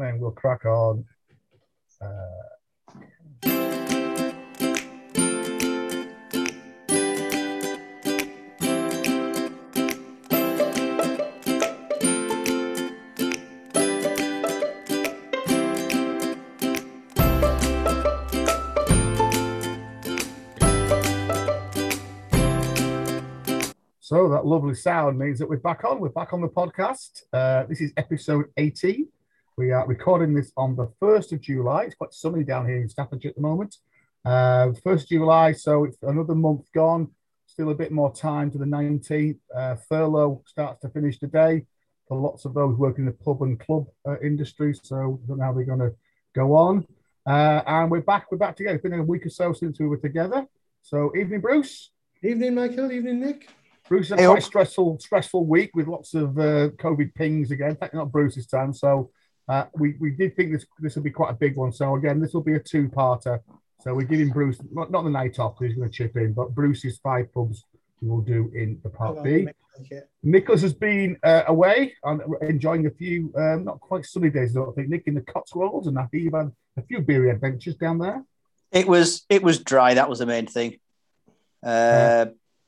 then we'll crack on. Uh, So that lovely sound means that we're back on. We're back on the podcast. Uh, this is episode 18. We are recording this on the 1st of July. It's quite sunny down here in Staffordshire at the moment. Uh, 1st July, so it's another month gone. Still a bit more time to the 19th. Uh, furlough starts to finish today for lots of those working in the pub and club uh, industry. So I don't know how they're going to go on. Uh, and we're back. We're back together. It's been a week or so since we were together. So evening, Bruce. Evening, Michael. Evening, Nick. Bruce had a quite stressful, stressful week with lots of uh, COVID pings again. In fact, not Bruce's time. So uh, we, we did think this this would be quite a big one. So again, this will be a two-parter. So we're giving Bruce not, not the night off because he's going to chip in, but Bruce's five pubs we will do in the part B. Nicholas has been uh, away and enjoying a few um, not quite sunny days. I don't think Nick in the Cotswolds, and I think you've had a few beery adventures down there. It was it was dry. That was the main thing. Uh, yeah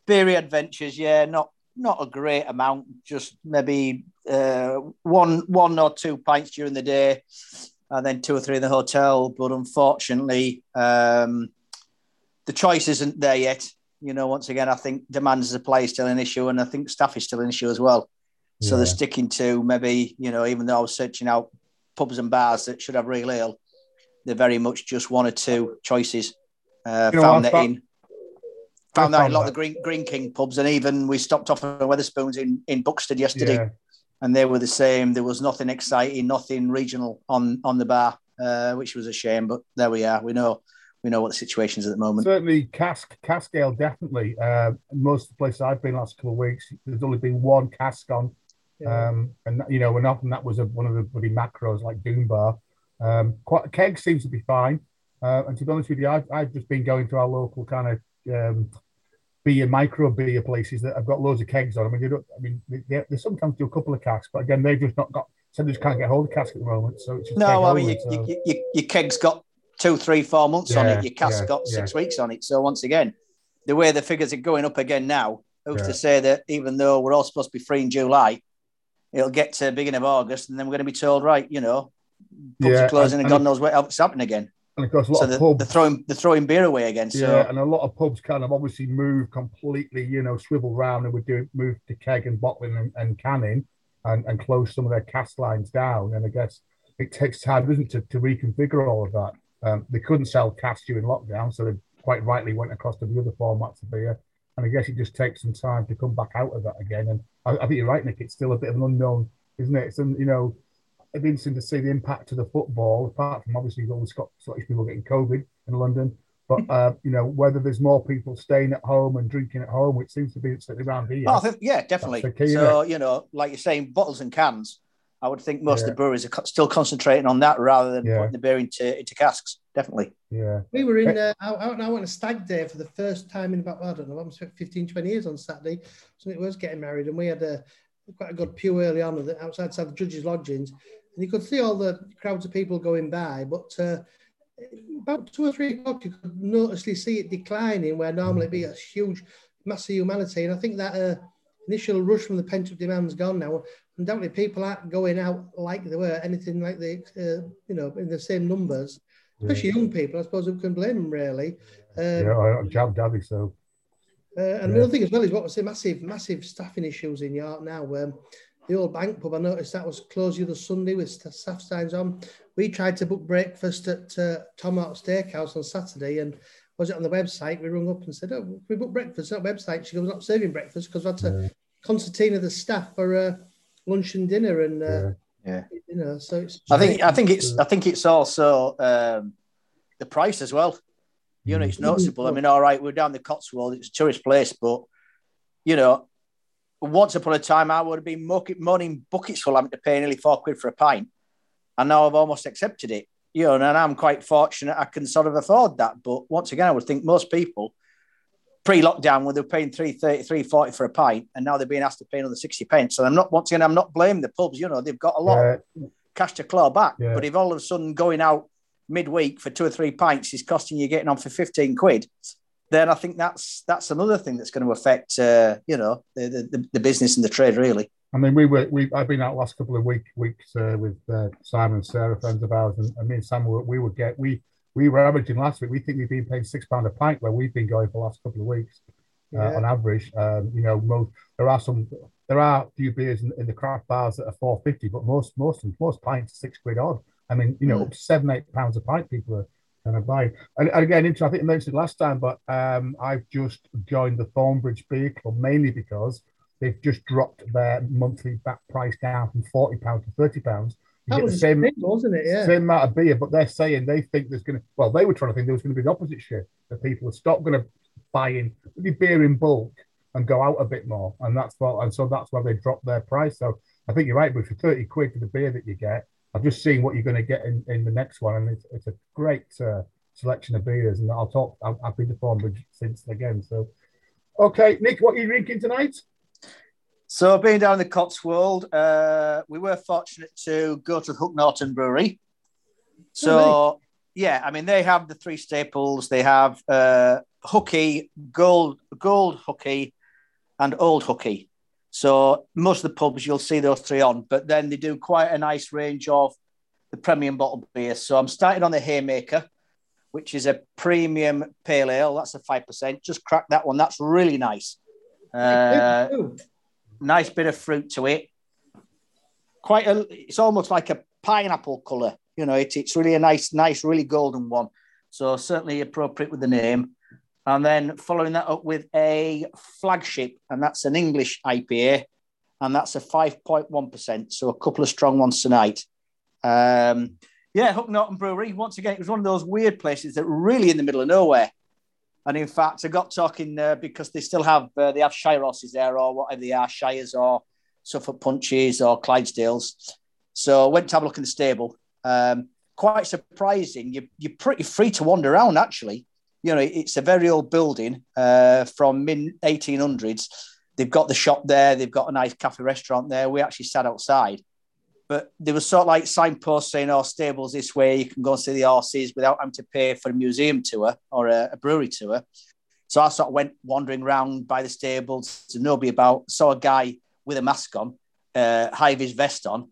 beery adventures, yeah, not not a great amount, just maybe uh, one one or two pints during the day, and then two or three in the hotel. But unfortunately, um, the choice isn't there yet. You know, once again, I think demand as a player is still an issue, and I think staff is still an issue as well. So yeah. they're sticking to maybe, you know, even though I was searching out pubs and bars that should have real ale, they're very much just one or two choices. Uh, you know, found that in found that in a lot that. of the Green Greene King pubs, and even we stopped off at Wetherspoons in in Buxted yesterday, yeah. and they were the same. There was nothing exciting, nothing regional on on the bar, uh, which was a shame. But there we are. We know we know what the situation is at the moment. Certainly, cask cask ale definitely. Uh, most of the places I've been last couple of weeks, there's only been one cask on, yeah. um, and you know, and often that was a, one of the bloody macros like Doom Bar. Um, quite keg seems to be fine. Uh, and to be honest with you, I've, I've just been going to our local kind of um, beer micro beer places that have got loads of kegs on. I mean, they don't. I mean, they, they sometimes do a couple of casks, but again, they've just not got. So they just can't get hold of cask at the moment. So it's no. I mean, you, so. you, you, your keg's got two, three, four months yeah, on it. Your cask yeah, got six yeah. weeks on it. So once again, the way the figures are going up again now, who's to say that even though we're all supposed to be free in July, it'll get to the beginning of August, and then we're going to be told, right, you know, pubs are closing, and, and, and God knows what else happening again. And of course, a lot so of they're, pubs they're throwing they're throwing beer away again. So. Yeah, and a lot of pubs kind of obviously move completely, you know, swivel round and would do move to keg and bottling and, and canning and, and close some of their cast lines down. And I guess it takes time, doesn't it, to, to reconfigure all of that. Um, they couldn't sell cask during lockdown, so they quite rightly went across to the other formats of beer. And I guess it just takes some time to come back out of that again. And I, I think you're right, Nick. It's still a bit of an unknown, isn't it? It's you know it'd be interesting to see the impact of the football, apart from obviously you've always got Scottish people getting COVID in London. But uh, you know whether there's more people staying at home and drinking at home, which seems to be certainly around here. Oh, think, yeah, definitely. Key, so you know, like you're saying, bottles and cans. I would think most yeah. of the breweries are still concentrating on that rather than yeah. putting the beer into into casks. Definitely. Yeah. We were in uh, out, now on a stag day for the first time in about I don't know, almost 15, 20 years on Saturday. So it was getting married, and we had a quite a good pew early on outside, outside the judges' lodgings and you could see all the crowds of people going by, but uh, about two or three o'clock, you could noticeably see it declining where normally it'd be a huge, massive humanity. And I think that uh, initial rush from the pent up demand's gone now. Undoubtedly, people aren't going out like they were, anything like the, uh, you know, in the same numbers, especially yeah. young people. I suppose who can blame them really. Um, yeah, I'm jabbed, Daddy, so. Uh, and yeah. another thing as well is what was the massive, massive staffing issues in York now. Um, the old bank pub, I noticed that was closed the other Sunday with staff signs on. We tried to book breakfast at uh, Tomahawk Steakhouse on Saturday and was it on the website? We rung up and said, Oh, we booked breakfast at website. She goes, Not serving breakfast because we had to yeah. concertina the staff for uh, lunch and dinner. And uh, yeah. you know, so it's I think I think it's I think it's also um, the price as well. You know, it's mm. noticeable. I mean, all right, we're down the Cotswold, it's a tourist place, but you know, once upon a time, I would have been moaning buckets full having to pay nearly four quid for a pint. And now I've almost accepted it. You know, and I'm quite fortunate I can sort of afford that. But once again, I would think most people pre-lockdown when they were paying 330, 340 for a pint, and now they're being asked to pay another 60 pence. And I'm not once again, I'm not blaming the pubs, you know, they've got a lot. Yeah. cash to claw back. Yeah. But if all of a sudden going out midweek for two or three pints is costing you getting on for 15 quid, then I think that's that's another thing that's going to affect uh, you know the, the the business and the trade really. I mean, we were we I've been out last couple of week weeks uh, with uh, Simon and Sarah, friends of ours, and, and me and Sam were, we would get we we were averaging last week. We think we've been paying six pound a pint where we've been going for the last couple of weeks uh, Yeah. on average. Um, you know, most there are some there are a few beers in, in the craft bars that are four fifty, but most most most pints are six quid odd. I mean, you know, Mm. up to seven eight pounds a pint people are kind of buying. And, and again, inter- I think I mentioned it last time, but um, I've just joined the Thornbridge Beer Club mainly because they've just dropped their monthly back price down from forty pounds to thirty pounds. You That get was the same wasn't it? Yeah. same amount of beer, but they're saying they think there's going to, well, they were trying to think there was going to be the opposite shift that people would stop going to buy in the beer in bulk and go out a bit more. And that's what, and so that's why they dropped their price. So I think you're right, but for 30 quid for the beer that you get, I've just seen what you're going to get in, in the next one. And it's, it's a great uh, selection of beers. And I'll talk, I've, I've been to Thornbridge since again. So, okay, Nick, what are you drinking tonight? So being down in the Cotswold, uh, we were fortunate to go to Hook Norton Brewery. So yeah, I mean they have the three staples. They have uh, hooky, gold, gold hooky, and old hooky. So most of the pubs you'll see those three on, but then they do quite a nice range of the premium bottled beer. So I'm starting on the Haymaker, which is a premium pale ale. That's a five percent. Just crack that one. That's really nice. Uh, nice bit of fruit to it. Quite a, it's almost like a pineapple color. You know, it, it's really a nice, nice, really golden one. So certainly appropriate with the name. And then following that up with a flagship, and that's an English IPA, and that's a 5.1%. So a couple of strong ones tonight. Um, yeah, Hook Norton Brewery. Once again, it was one of those weird places that really in the middle of nowhere. And in fact, I got talking uh, because they still have uh, they have Shire horses there or whatever they are, Shires or Suffolk Punches or Clydesdales. So I went to have a look in the stable. Um, quite surprising. You, you're pretty free to wander around, actually. You know, it's a very old building uh, from mid 1800s. They've got the shop there. They've got a nice cafe restaurant there. We actually sat outside. But there was sort of like signposts saying, oh, stables this way, you can go and see the horses without having to pay for a museum tour or a, a brewery tour. So I sort of went wandering around by the stables to nobody about, saw a guy with a mask on, uh, high vis vest on.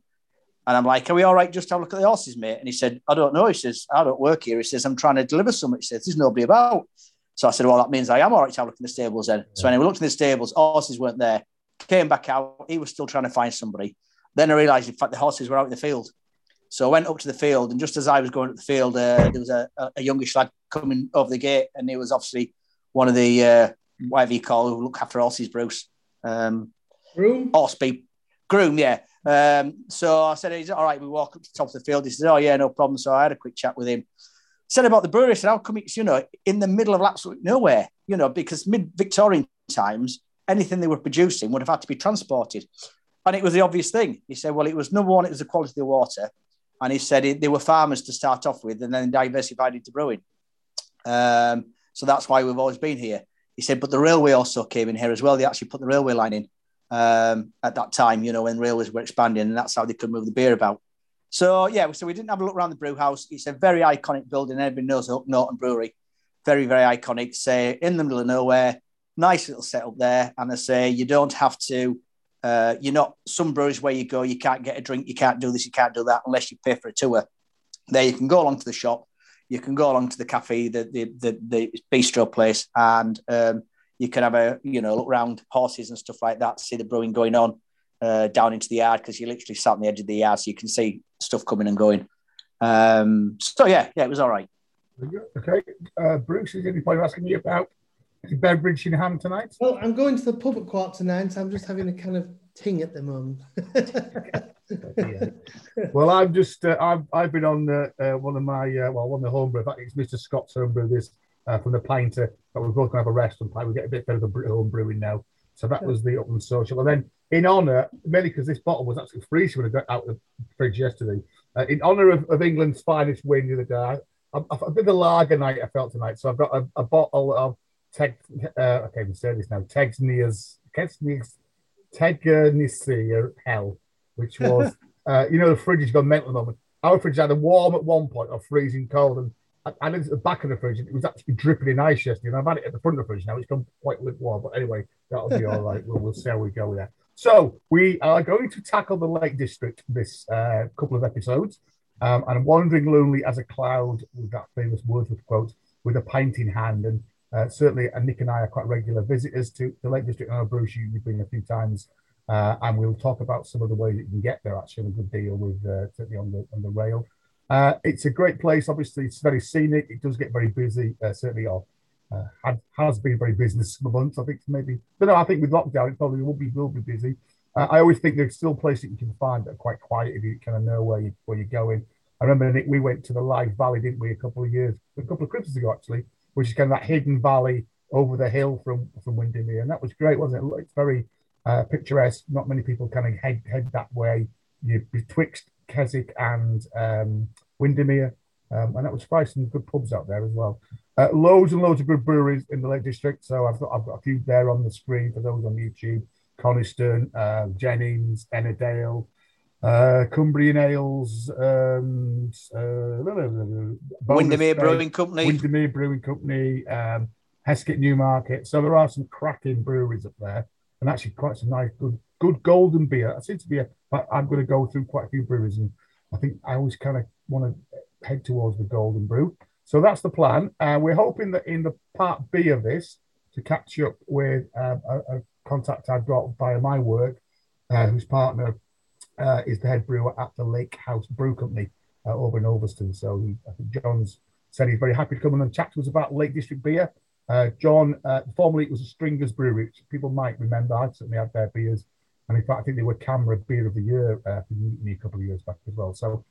And I'm like, are we all right just have a look at the horses, mate? And he said, I don't know. He says, I don't work here. He says, I'm trying to deliver something. He says, there's nobody about. So I said, well, that means I am all right to have a look in the stables then. So anyway, we looked in the stables, horses weren't there. Came back out. He was still trying to find somebody. Then I realized, in fact, the horses were out in the field. So I went up to the field, and just as I was going up the field, uh, there was a, a, a youngish lad coming over the gate, and he was obviously one of the uh, whatever you call who look after horses, Bruce. Um, Room. horse people, groom, yeah. Um, so I said, "Is it all right?" We walk up to the top of the field. He said, "Oh yeah, no problem." So I had a quick chat with him. Said about the brewery. I said, "How come it's you know in the middle of absolutely nowhere? You know, because mid Victorian times, anything they were producing would have had to be transported." And it was the obvious thing. He said, "Well, it was number one. It was the quality of the water." And he said it, they were farmers to start off with, and then diversified into brewing. Um, so that's why we've always been here. He said, but the railway also came in here as well. They actually put the railway line in um, at that time, you know, when railways were expanding, and that's how they could move the beer about. So yeah, so we didn't have a look around the brew house. It's a very iconic building. Everybody knows Hook Norton Brewery. Very, very iconic. Say in the middle of nowhere, nice little setup there. And I say you don't have to. Uh, you're not some breweries where you go, you can't get a drink, you can't do this, you can't do that unless you pay for a tour. There, you can go along to the shop, you can go along to the cafe, the the the, the bistro place, and um, you can have a you know look around horses and stuff like that, see the brewing going on uh, down into the yard because you literally sat on the edge of the yard, so you can see stuff coming and going. Um, so yeah, yeah, it was all right. Okay, uh, Bruce, is there any point of asking you about the beverage in hand tonight? Well, I'm going to the pub at quarter to nine, so I'm just having a kind of ting at the moment. well, I'm just uh, I've I've been on uh, uh, one of my uh, well one of the homebrew. In fact, it's Mr. Scott's homebrew. This uh, from the Pinter. But we're both gonna have a rest and play. We get a bit better of a home brewing now. So that was the open Social. And then in honour, mainly because this bottle was actually freezing when I got out of the fridge yesterday. Uh, in honour of, of England's finest win the other day, I, I, a bit of a lager night I felt tonight. So I've got a, a bottle of Teg. Uh, I can't even say this now. Teg's Tegernseer Hell, which was Uh, you know, the fridge has gone mental at the moment. Our fridge had a warm at one point or freezing cold, and I, I looked at the back of the fridge and it was actually dripping in ice yesterday. And I've had it at the front of the fridge now. It's gone quite lukewarm, but anyway, that'll be all right. We'll, we'll see how we go with that. So we are going to tackle the Lake District this uh, couple of episodes. Um, and I'm wandering lonely as a cloud with that famous Wordsworth quote, with a pint in hand. And uh, certainly, uh, Nick and I are quite regular visitors to the Lake District. And I know Bruce, you, you've been a few times, uh, and we'll talk about some of the ways that you can get there. Actually, a good deal with uh, certainly on the on the rail. Uh, it's a great place. Obviously, it's very scenic. It does get very busy. Uh, certainly, or uh, had, has been very busy this month. I think maybe, but no, I think with lockdown, it probably will be will be busy. Uh, I always think there's still places you can find that are quite quiet if you kind of know where you where you're going. I remember Nick, we went to the Lyth Valley, didn't we, a couple of years, a couple of Christmas ago actually, which is kind of that hidden valley over the hill from from Windermere, and that was great, wasn't it? It's very uh, picturesque. Not many people kind of head head that way. You betwixt Keswick and um, Windermere, um, and that was quite some good pubs out there as well. Uh, loads and loads of good breweries in the Lake District. So I've got I've got a few there on the screen for those on YouTube. Coniston, uh, Jennings, Ennerdale, uh, Cumbrian Ales, um, uh, Windermere Brewing Company, Windermere Brewing Company, um, Hesket Newmarket. So there are some cracking breweries up there, and actually quite some nice, good, good golden beer. I seem to be a. I'm going to go through quite a few breweries, and I think I always kind of want to head towards the golden brew. So that's the plan. Uh, we're hoping that in the part B of this to catch up with um, a, a, contact I've got via my work, uh, whose partner uh, is the head brewer at the Lake House Brew Company uh, over in Ulverston. So he, I think John's said he's very happy to come and chat to us about Lake District beer. Uh, John, uh, formerly it was a Stringers Brewery, which people might remember. I certainly had their beers. And in fact, I think they were CAMRA Beer of the Year uh, me a couple of years back as well. So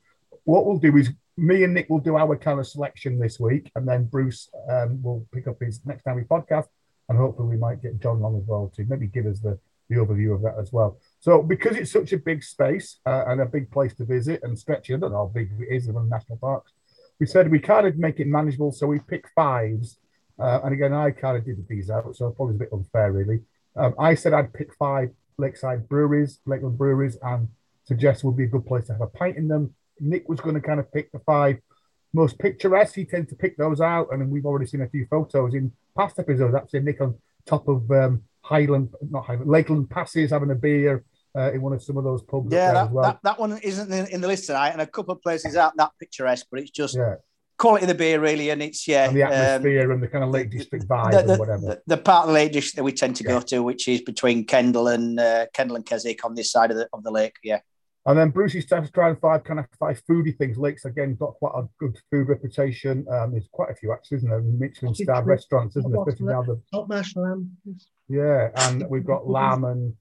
what we'll do is me and Nick will do our kind of selection this week, and then Bruce um, will pick up his next time we podcast, and hopefully we might get John along as well to maybe give us the, the overview of that as well. So because it's such a big space uh, and a big place to visit and stretchy, I don't know how big it is in national parks, we said we kind of make it manageable, so we pick fives. Uh, and again, I kind of did these out, so probably a bit unfair, really. Um, I said I'd pick five lakeside breweries, Lakeland breweries, and suggest would be a good place to have a pint in them Nick was going to kind of pick the five most picturesque. He tends to pick those out, and we've already seen a few photos in past episodes. Actually, Nick on top of um, Highland, not Highland, Lakeland Passes, having a beer uh, in one of some of those pubs. Yeah, that, well. that, that, one isn't in, the list tonight, and a couple of places aren't that picturesque, but it's just. Yeah. Quality of the beer, really, and it's yeah, and the atmosphere um, and the kind of Lake District vibe the, the, and whatever. The, the, part of the Lake District that we tend to yeah. go to, which is between Kendal and uh, Kendal and Keswick on this side of the of the lake, yeah. And then Brucey starts trying five kind of five foodie things. Lakes again got quite a good food reputation. Um, there's quite a few actually, isn't there? Michelin star restaurants, isn't there? Especially now the top mash lamb. Yeah, and we've got lamb and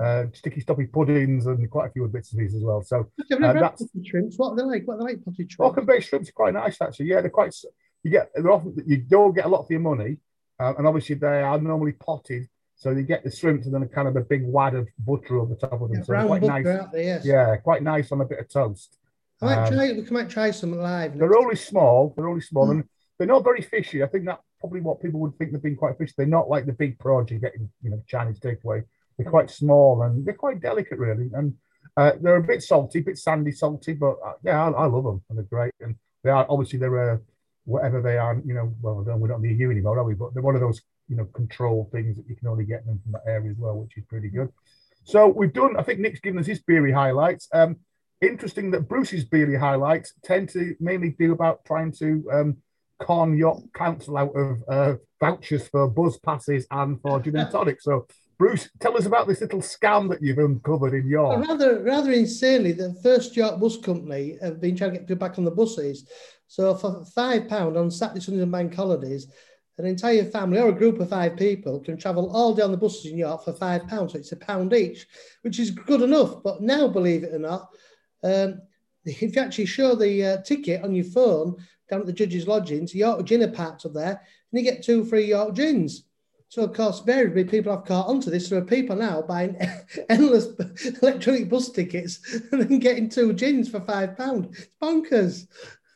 uh, sticky stoppy puddings and quite a few bits and pieces as well. So uh, that's shrimps. What are they like? What are they like? Potted shrimps. Morecambe Bay shrimps are quite nice actually. Yeah, they're quite. You get they're often you don't get a lot for your money, uh, and obviously they are normally potted so you get the shrimps and then a kind of a big wad of butter over the top of them. Yeah, so quite nice. There, yes. Yeah, quite nice on a bit of toast. I might um, try. We might try some live. They're only small. They're only small, mm. and they're not very fishy. I think that's probably what people would think they've been quite fishy. They're not like the big prawns you get in you know Chinese takeaway. They're quite small and they're quite delicate, really. And uh, they're a bit salty, a bit sandy, salty, but uh, yeah, I, I, love them and they're great. And they are obviously they're uh, whatever they are. You know, well, we're not near you anymore, are we? But they're one of those you know control things that you can only get them from that area as well, which is pretty good. So we've done. I think Nick's given us his beery highlights. Um, interesting that Bruce's beery highlights tend to mainly do about trying to um, con yacht council out of uh, vouchers for buzz passes and for gin and tonic. So. Bruce, tell us about this little scam that you've uncovered in your. Rather, rather insanely, the First York Bus Company have been trying to get people back on the buses. So for five pound on Saturday, Sunday, and bank holidays, an entire family or a group of five people can travel all day on the buses in York for five pounds. So it's a pound each, which is good enough. But now, believe it or not, um, if you actually show the uh, ticket on your phone down at the judge's lodgings, York Gin are parked up there, and you get two free York Gins. So, of course, invariably people have caught onto this. There are people now buying endless electronic bus tickets and then getting two gins for five pounds. It's bonkers.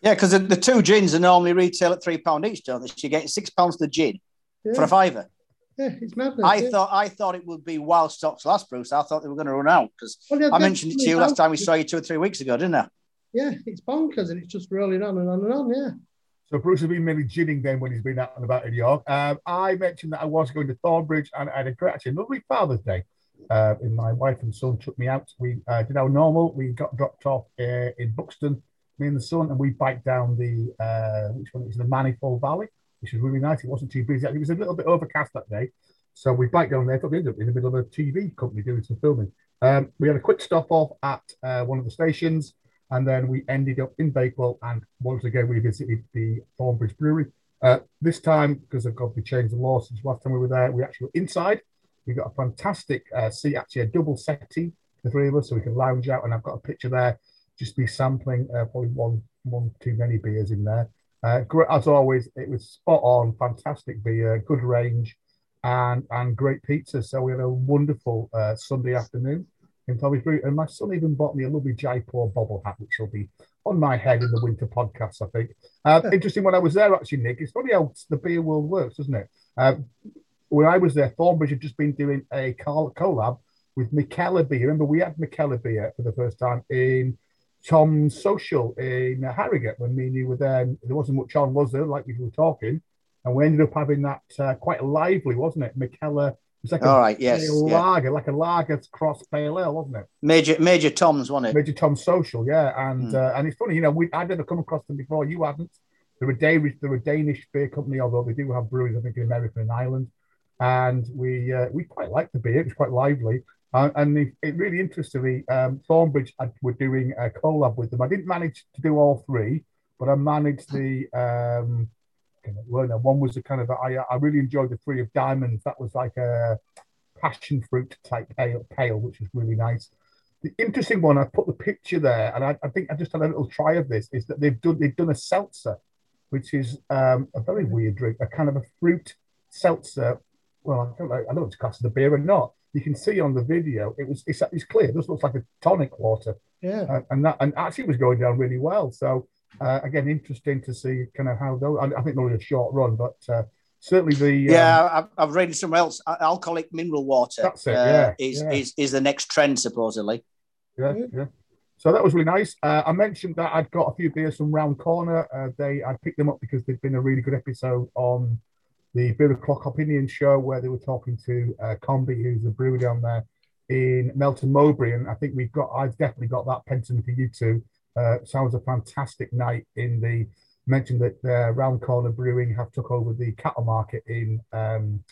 Yeah, because the, the, two gins are normally retail at three pound each, don't they? So you get six pounds the gin yeah. for a fiver. Yeah, it's madness. I yeah. thought I thought it would be while stocks last, Bruce. I thought they were going to run out because Well, I mentioned it to you last time we saw you two or three weeks ago, didn't I? Yeah, it's bonkers and it's just rolling on and on and on. Yeah. So Bruce has been mainly ginning then when he's been out and about in York. Um, I mentioned that I was going to Thornbridge and I had a great, actually, lovely Father's Day. Uh, and my wife and son took me out. We uh, did our normal. We got dropped off uh, in Buxton, me and the son, and we biked down the uh, which one? is the Manifold Valley, which was really nice. It wasn't too busy. It was a little bit overcast that day, so we biked down there. But we ended up in the middle of a TV company doing some filming. Um, we had a quick stop off at uh, one of the stations, and then we ended up in Bakewell. And once again, we visited the Thornbridge Brewery. Uh, this time, because of God, we changed the law since last time we were there. We actually were inside. We got a fantastic uh, seat, actually a double settee, the three of us, so we can lounge out. And I've got a picture there, just be sampling uh, probably one, one too many beers in there. Uh, as always, it was spot on, fantastic beer, good range, and and great pizza. So we had a wonderful uh, Sunday afternoon in Tommy's Brew. And my son even bought me a lovely Jaipur bobble hat, which will be on my head in the winter podcast, I think. Uh, interesting when I was there, actually, Nick. It's funny how the beer world works, doesn't it? Uh, when I was there, Thornbridge had just been doing a col- collab with Mikkeller Beer. Remember, we had Mikkeller Beer for the first time in Tom's Social in uh, Harrogate when me and you were there. There wasn't much on, was there, like we were talking? And we ended up having that uh, quite lively, wasn't it? Mikkeller. It was like a All right, yes, pale yeah. lager, like a lager cross pale ale, wasn't it? Major Major Tom's, wasn't it? Major Tom Social, yeah, and Mm. uh, and it's funny, you know, we I'd never come across them before. You hadn't. They're a Danish, they're a Danish beer company, although they do have breweries, I think, in America and Ireland. And we uh, we quite liked the beer; it was quite lively. Uh, and it, it really interestingly, um, Thornbridge had, were doing a collab with them. I didn't manage to do all three, but I managed the. Um, well, no, one was a kind of I really enjoyed the three of diamonds. That was like a passion fruit type pale, pale which was really nice. The interesting one, I put the picture there, and I, I think I just had a little try of this. Is that they've done they've done a seltzer, which is um, a very weird drink, a kind of a fruit seltzer. Well, I don't know, I don't know if it's classed as a beer or not. You can see on the video, it was it's, it's clear. It just looks like a tonic water, Yeah. uh, and that and actually it was going down really well. So uh, again, interesting to see kind of how those. I, I think only a short run, but uh, certainly the um, Yeah, I've, I've read somewhere else. Alcoholic mineral water That's it, uh, yeah, is, yeah. is is the next trend supposedly. Yeah, Mm. yeah. So that was really nice. Uh, I mentioned that I'd got a few beers from Round Corner. Uh, they I picked them up because they've been a really good episode on the Beer O'Clock Opinion show where they were talking to uh, Combi, who's the brewer down there in Melton Mowbray, and I think we've got I've definitely got that penciled for you two. Uh, sounds a fantastic night in the mentioned that uh, Round Corner Brewing have took over the cattle market in um,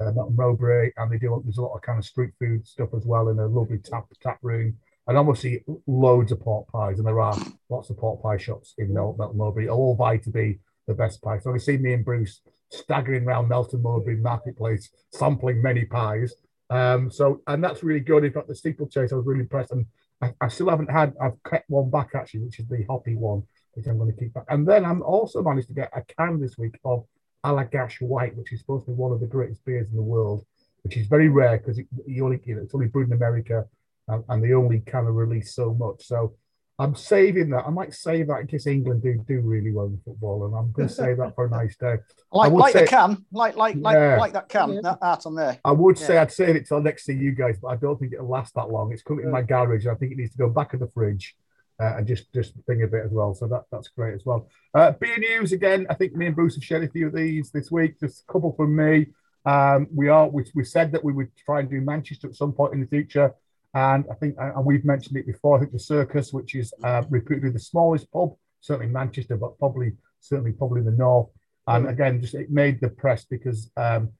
uh, Mowbray, and they do there's a lot of kind of street food stuff as well in a lovely tap tap room and obviously loads of pork pies, and there are lots of pork pie shops in Mel- Melton Mowbray, all vie to be the best pie. So we see me and Bruce staggering around Melton Mowbray Marketplace, sampling many pies. Um, so and that's really good. In fact, the steeplechase, I was really impressed, and I, I still haven't had. I've kept one back actually, which is the hoppy one, which I'm going to keep back. And then I'm also managed to get a can this week of Allagash White, which is supposed to be one of the greatest beers in the world, which is very rare because it, you only you know, it's only brewed in America and, and they only kind of release so much. So I'm saving that. I might save that in case England do do really well in football, and I'm going to save that for a nice day. Like would like say- the can, like like like Yeah. like that can, Yeah. that art on there. I would Yeah. say I'd save it till next to you guys, but I don't think it'll last that long. It's currently in my garage. And I think it needs to go back in the fridge uh, and just just thing a bit as well. So that that's great as well. Uh, beer news again. I think me and Bruce have shared a few of these this week. Just a couple from me. Um, we are we, we said that we would try and do Manchester at some point in the future, and I think and we've mentioned it before. I think the Circus, which is uh, reputedly the smallest pub, certainly in Manchester, but probably certainly probably in the north. And again, just it made the press because um,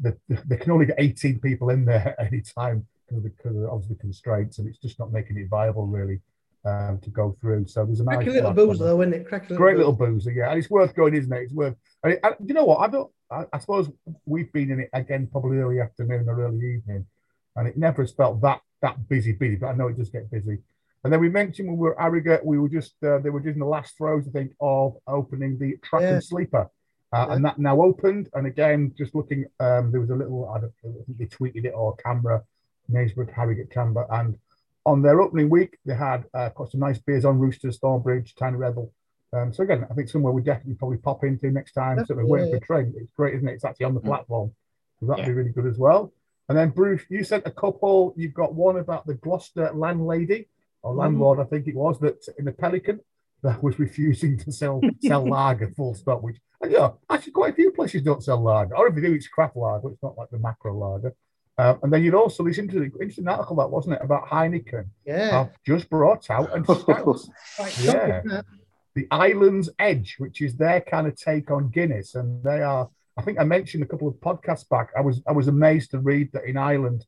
the, the, they can only get 18 people in there at any time because of, the, because of obviously constraints, and it's just not making it viable really um, to go through. So there's a nice little laugh booze on it. though, isn't it? Cracking Great little little boozer, yeah, and it's worth going, isn't it? It's worth. I, you know what? I don't. I, I suppose we've been in it again, probably early afternoon or early evening, and it never has felt that that busy, busy. But I know it does get busy. And then we mentioned when we were Harrogate, we were just uh, they were just in the last throes, I think, of opening the track Yeah. and sleeper. Uh, Yeah. And that now opened. And again, just looking, um, there was a little, I don't know, I think they tweeted it or CAMRA, Knaresborough, Harrogate CAMRA. And on their opening week, they had uh, got some nice beers on Roosters, Thornbridge, Tiny Rebel. Um, so again, I think somewhere we definitely probably pop into next time. Certainly Definitely, waiting for a train. It's great, isn't it? It's actually on the Mm. platform. So that'd Yeah. be really good as well. And then Bruce, you sent a couple. You've got one about the Gloucester landlady or landlord, I think it was, that in the Pelican that was refusing to sell sell lager full stop. Which and, yeah, actually quite a few places don't sell lager, or if they do, it's craft lager. It's not like the macro lager. Um, and then you'd also this interesting, interesting article that wasn't it about Heineken Yeah. just brought out and yeah. the Island's Edge, which is their kind of take on Guinness, and they are. I think I mentioned a couple of podcasts back. I was I was amazed to read that in Ireland,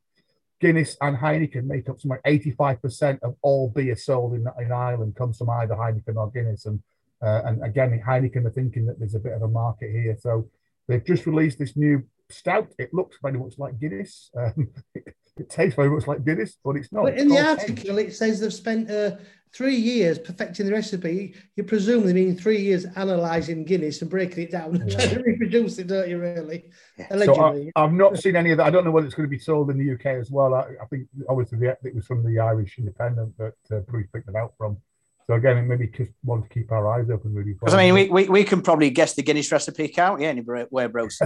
Guinness and Heineken make up somewhere eighty five percent of all beer sold in, in Ireland comes from either Heineken or Guinness, and uh, and again Heineken are thinking that there's a bit of a market here, so they've just released this new stout. It looks very much like Guinness. Um, it, it tastes very much like Guinness, but it's not. But It's in the called Edge. article, it says they've spent uh, three years perfecting the recipe. You presume they mean three years analysing Guinness and breaking it down and Yeah. trying to reproduce it, don't you, really? Yeah. So Allegedly. I, I've not seen any of that. I don't know whether it's going to be sold in the UK as well. I, I think obviously the, it was from the Irish Independent that uh, Bruce picked it out from. So again, maybe just want to keep our eyes open really. Because I mean, we, we, we can probably guess the Guinness recipe, can't we? Anywhere, Bruce?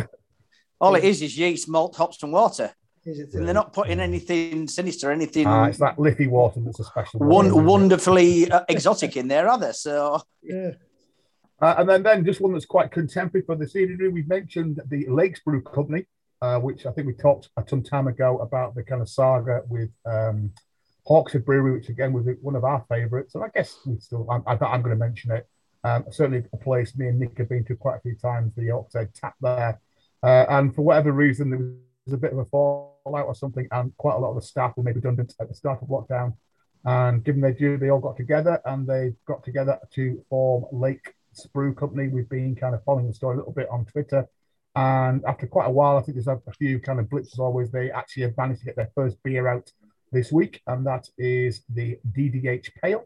All it is is yeast, malt, hops, and water. And they're not putting anything sinister, anything Ah, it's that Liffey water that's a special. one, water, wonderfully uh, exotic in there, are there? So Yeah. Uh, and then, then just one that's quite contemporary for this evening. We've mentioned the Lakes Brew Company, uh, which I think we talked a some time ago about the kind of saga with um, Hawkshead Brewery, which again was one of our favourites. And I guess we still, I'm, I, I'm going to mention it. Um, certainly a place me and Nick have been to quite a few times, the Hawkshead Tap there. Uh, and for whatever reason, there was a bit of a fallout or something, and quite a lot of the staff were made redundant at the start of lockdown. And given they do, they all got together and they got together to form Lakes Brew Company. We've been kind of following the story a little bit on Twitter. And after quite a while, I think there's a, few kind of blips as always. They actually have managed to get their first beer out this week, and that is the DDH Pale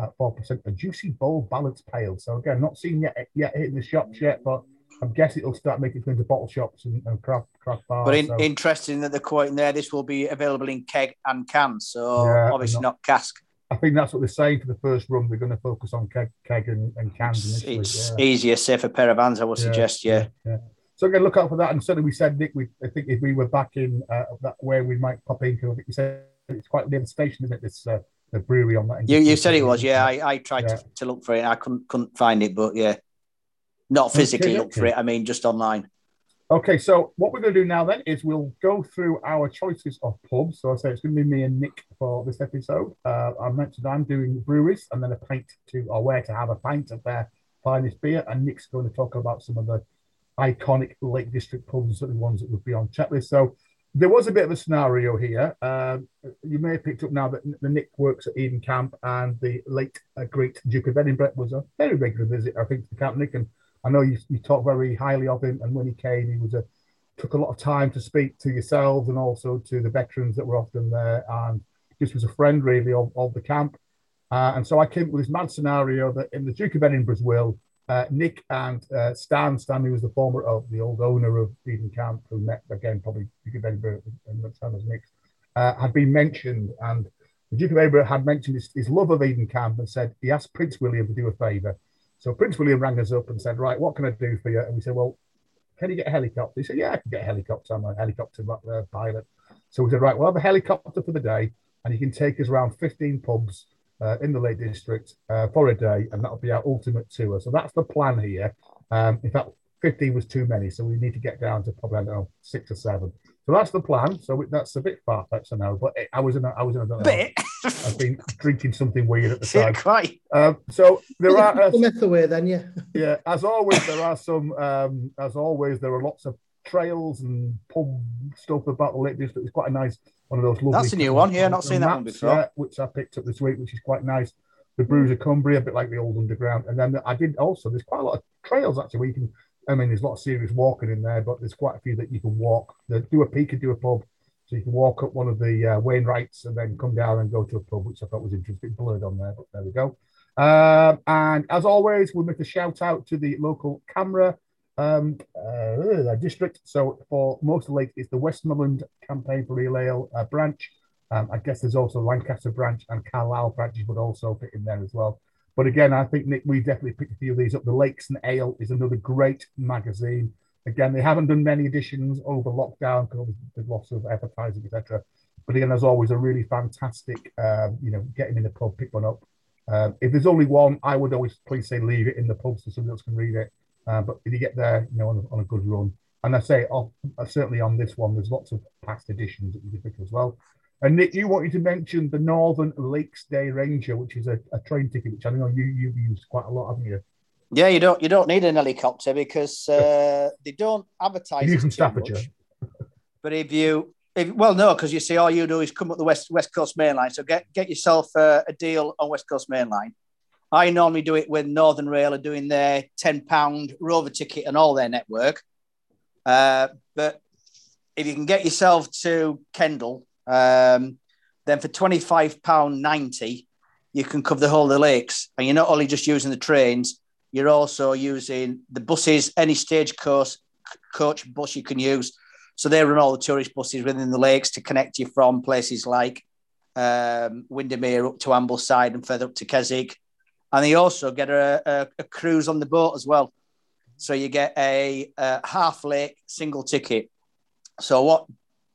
at 4%, a Juicy Bowl Balanced Pale. So again, not seen yet yet hitting the shops yet, but I'm guessing it'll start making way into bottle shops and, and craft craft bars. But in, so, interesting that they're quoting there, this will be available in keg and can. So Yeah, obviously not- not, cask. I think that's what they're saying for the first run. They're going to focus on keg, keg and, and cans It's, it's yeah. easier, safer pair of hands, I would suggest. Yeah. yeah. So again, look out for that. And certainly, we said Nick, we I think if we were back in uh, that where we might pop in, because I think we said it's quite near the station, isn't it? This uh, the brewery on that. You, you said it was, yeah. I, I tried Yeah. to, to look for it. I couldn't couldn't find it, but yeah, not physically Okay, look for it. I mean, just online. Okay, so what we're going to do now then is we'll go through our choices of pubs. So I say it's going to be me and Nick for this episode. Uh, I mentioned I'm doing breweries and then a pint to, or where to have a pint of their finest beer. And Nick's going to talk about some of the iconic Lake District pubs, the ones that would be on checklist. So there was a bit of a scenario here. Um, you may have picked up now that the Nick works at Eden Camp and the late uh, great Duke of Edinburgh was a very regular visit, I think, to the Camp Nick. And I know you, you talk very highly of him, and when he came, he was a took a lot of time to speak to yourselves and also to the veterans that were often there, and just was a friend really of, of the camp. Uh, and so I came up with this mad scenario that in the Duke of Edinburgh's will, uh, Nick and uh, Stan, Stan, who was the former of the old owner of Eden Camp, who met again probably Duke of Edinburgh and Stan Nick, uh, had been mentioned, and the Duke of Edinburgh had mentioned his, his love of Eden Camp and said he asked Prince William to do a favour. So Prince William rang us up and said, Right, what can I do for you? And we said, Well, can you get a helicopter? He said, Yeah, I can get a helicopter. I'm a helicopter uh, pilot. So we said, Right, we'll have a helicopter for the day, and you can take us around 15 pubs uh, in the Lake District uh, for a day, and that'll be our ultimate tour. So that's the plan here. Um, in fact, 15 was too many, so we need to get down to probably, I don't know, six or seven. So that's the plan. So that's a bit far fetched, I know, but I was in a, I was in a, Bit. I've been drinking something weird at the yeah, time. quite. Um, so there are, uh, the meth away then, yeah. yeah, as always, there are some. Um, as always, there are lots of trails and pub stuff about the Lake District. It's quite a nice one of those lovely. That's a new one, yeah, not seen that one before. Yeah, which I picked up this week, which is quite nice. The Brews of Cumbria, a bit like the old underground, and then I did also. There's quite a lot of trails actually where you can. I mean, there's a lot of serious walking in there, but there's quite a few that you can walk. They do a peak and do a pub, so you can walk up one of the uh, Wainwrights and then come down and go to a pub, which I thought was interesting. Blurred on there, but there we go. Um, and as always, we'll make a shout out to the local CAMRA um, uh, district. So for most of the lake, it's the Westmorland Campaign for Real Ale uh, branch. Um, I guess there's also Lancaster branch and Carlisle branches would also fit in there as well. But again, I think Nick, we definitely picked a few of these up. The Lakes and Ale is another great magazine. Again, they haven't done many editions over lockdown because there's lots of advertising, etc. But again, there's always a really fantastic, um, you know, get them in the pub, pick one up. Um, if there's only one, I would always please say leave it in the pub so somebody else can read it. Uh, but if you get there, you know, on a, on a good run, and I say oh, certainly on this one, there's lots of past editions that you can pick as well. And Nick, you wanted to mention the Northern Lakes Day Ranger, which is a, a train ticket, which I know you you've used quite a lot, haven't you? Yeah, you don't you don't need an helicopter because uh, they don't advertise. You from Staffordshire. But if you if, well, no, because you see, all you do is come up the west West Coast Main Line. So get get yourself a, a deal on West Coast Main Line. I normally do it with Northern Rail are doing their ten pound Rover ticket and all their network. Uh, but if you can get yourself to Kendal, um, then for twenty five pound ninety, you can cover the whole of the lakes, and you're not only just using the trains, you're also using the buses, any stagecoach coach bus you can use so they run all the tourist buses within the lakes to connect you from places like um, Windermere up to Ambleside and further up to Keswick. And they also get a, a, a cruise on the boat as well. So you get a, a half lake single ticket. So what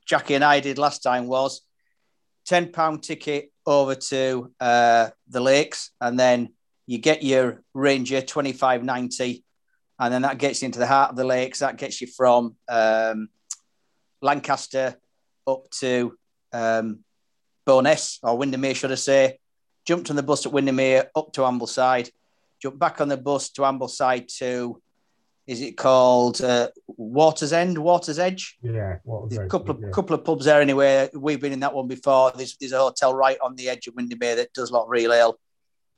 Jackie and I did last time was ten pound ticket over to uh, the lakes, and then you get your Ranger twenty five ninety, and then that gets you into the heart of the lakes. That gets you from um, Lancaster up to um, or Windermere, should I say. Jumped on the bus at Windermere up to Ambleside. Jumped back on the bus to Ambleside to, is it called uh, Waters End, Waters Edge? Yeah, Waters Edge. Couple of yeah. couple of pubs there anyway. We've been in that one before. There's, there's a hotel right on the edge of Windermere that does a lot of real ale.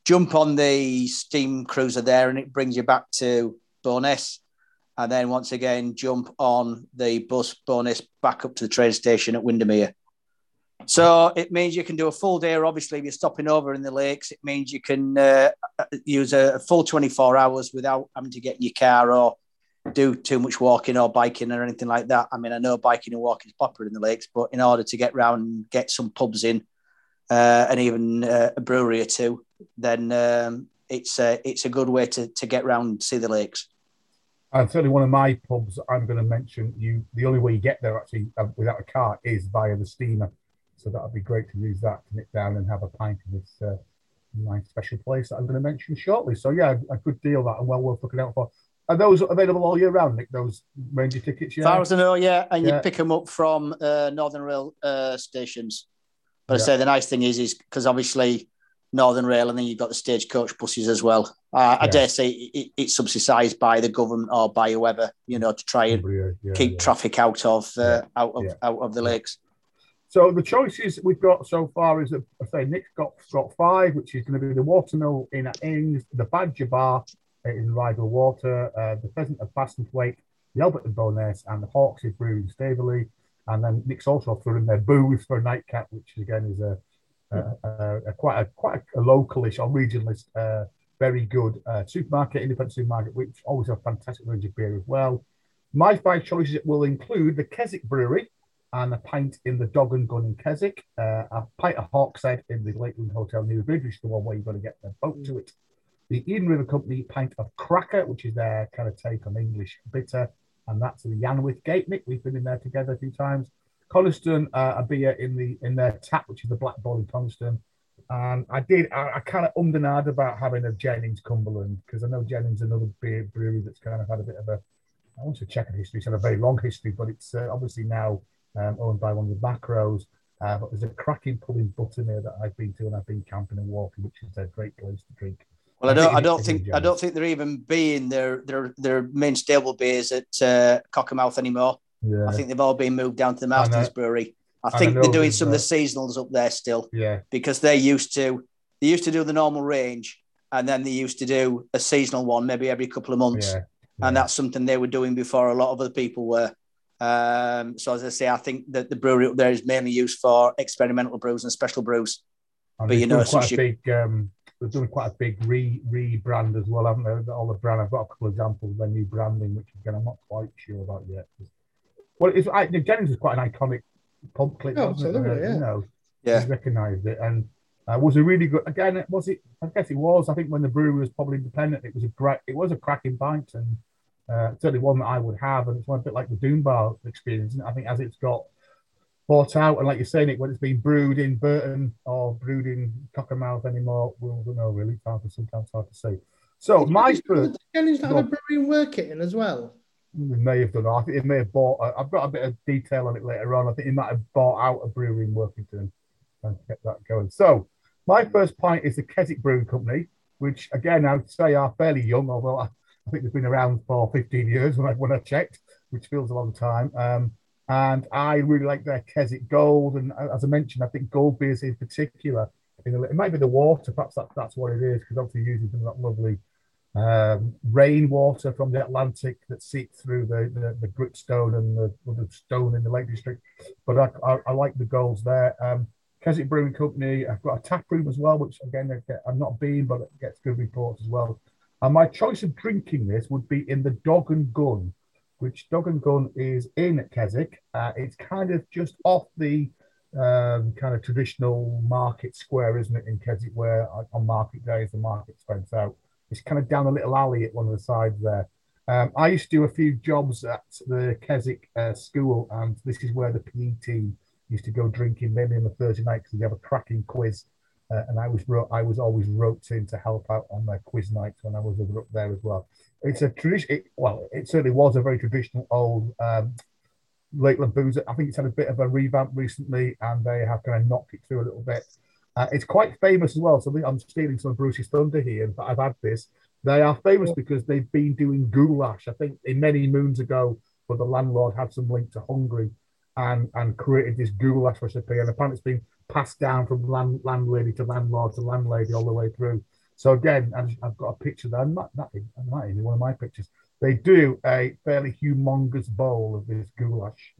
Jump on the steam cruiser there, and it brings you back to Bowness and then once again jump on the bus bonus back up to the train station at Windermere. So it means you can do a full day. Or obviously, if you're stopping over in the lakes, it means you can uh, use a, full 24 hours without having to get in your car or do too much walking or biking or anything like that. I mean, I know biking and walking is popular in the lakes, but in order to get round and get some pubs in uh, and even uh, a brewery or two, then um, it's a, it's a good way to, to get round and see the lakes. And certainly one of my pubs I'm going to mention, you the only way you get there actually uh, without a car is via the steamer. So that would be great to use that to nip down and have a pint in this uh, nice special place that I'm going to mention shortly. So yeah, a good deal that and well worth looking out for. Are those available all year round, Nick? Those Ranger tickets? Yeah, far as I know, yeah, and yeah. you pick them up from uh, Northern Rail uh, stations. But yeah. I say the nice thing is, is because obviously Northern Rail, and then you've got the stagecoach buses as well. Uh, I dare say it, it's subsidised by the government or by whoever, you know, to try and yeah, keep traffic out of uh, out of out of the lakes. So the choices we've got so far is that I say Nick's got got five, which is going to be the Watermill in at Ings, the Badger Bar in Rydal Water, uh, the Pheasant of Bassenthwaite, the Albert and Bowness, and the Hawkshead Brew in Staveley. And then Nick's also thrown in their booth for a nightcap, which again is a a, a, quite a quite a localish or regionalist, uh, very good uh, supermarket, independent supermarket, which always have fantastic range of beer as well. My five choices will include the Keswick Brewery and a pint in the Dog and Gun in Keswick, uh, a pint of Hawkshead in the Lakeland Hotel Newby Bridge, which is the one where you've got to get the boat to it. The Eden River Company pint of Cracker, which is their kind of take on English bitter, and that's the Yanwath Gate. Nick, we've been in there together a few times. Coniston uh, a beer in the in their tap, which is the Black Bull in Coniston. And I did, I, I kind of ummed and ahed about having a Jennings Cumberland because I know Jennings is another beer brewery that's kind of had a bit of a, I want to check a history. It's had a very long history, but it's uh, obviously now um, owned by one of the macros. Uh, but there's a cracking pub in Buttermere that I've been to and I've been camping and walking, which is a great place to drink. Well, I don't, I don't think, I don't think they're even being their their their main stable beers at uh, Cockermouth anymore. Yeah. I think they've all been moved down to the Marston's Brewery. I think I they're doing some of the seasonals up there still. Yeah. Because they used to they used to do the normal range and then they used to do a seasonal one maybe every couple of months. Yeah. Yeah. And that's something they were doing before a lot of other people were. Um, so as I say, I think that the brewery up there is mainly used for experimental brews and special brews. And but you know, quite a big um, they've done quite a big re rebrand as well, haven't they? All the brand. I've got a couple of examples of their new branding, which again I'm not quite sure about yet. Well, it's I, the Jennings is quite an iconic pump clip. Oh, absolutely, it? yeah. You know, yeah, recognised it and uh, was a really good. Again, was it? I guess it was. I think when the brewery was probably independent, it was a great. It was a cracking pint, and Uh, certainly one that I would have, and it's one a bit like the Doom Bar experience. I think as it's got bought out, and like you're saying, it when it's been brewed in Burton or brewed in Cockermouth anymore, we'll, we'll know really. It's hard to sometimes hard to say. So my first, challenge have a brewery work it in as well. We may have done. I think it may have bought. I've got a bit of detail on it later on. I think he might have bought out a brewery in Workington and kept that going. So my first pint is the Keswick Brewing Company, which again I would say are fairly young, although I, I think they've been around for 15 years when I when I checked, which feels a long time. Um, and I really like their Keswick Gold, and as I mentioned, I think gold beers in particular. it might be the water, perhaps that, that's what it is, because obviously using some of that lovely um, rainwater from the Atlantic that seeps through the, the, the gritstone and the, the, stone in the Lake District. But I, I, I like the golds there. Um, Keswick Brewing Company, I've got a tap room as well, which again, I've not been, but it gets good reports as well. And my choice of drinking this would be in the Dog and Gun, which Dog and Gun is in Keswick. Uh, it's kind of just off the um, kind of traditional market square, isn't it, in Keswick, where on market days the market spreads out. It's kind of down a little alley at one of the sides there. Um, I used to do a few jobs at the Keswick uh, school, and this is where the PE team used to go drinking, maybe on the Thursday night because they have a cracking quiz. Uh, and I was I was always roped in to help out on their quiz nights when I was up there as well. It's a tradition. It, well, it certainly was a very traditional old um, Lakeland boozer. I think it's had a bit of a revamp recently, and they have kind of knocked it through a little bit. Uh, it's quite famous as well. So I'm stealing some of Bruce's thunder here, but I've had this. They are famous because they've been doing goulash. I think in many moons ago, where the landlord had some link to Hungary and, and created this goulash recipe. And apparently it's been passed down from land, landlady to landlord to landlady all the way through. So again, I've got a picture there. Not, not, not even one of my pictures. They do a fairly humongous bowl of this goulash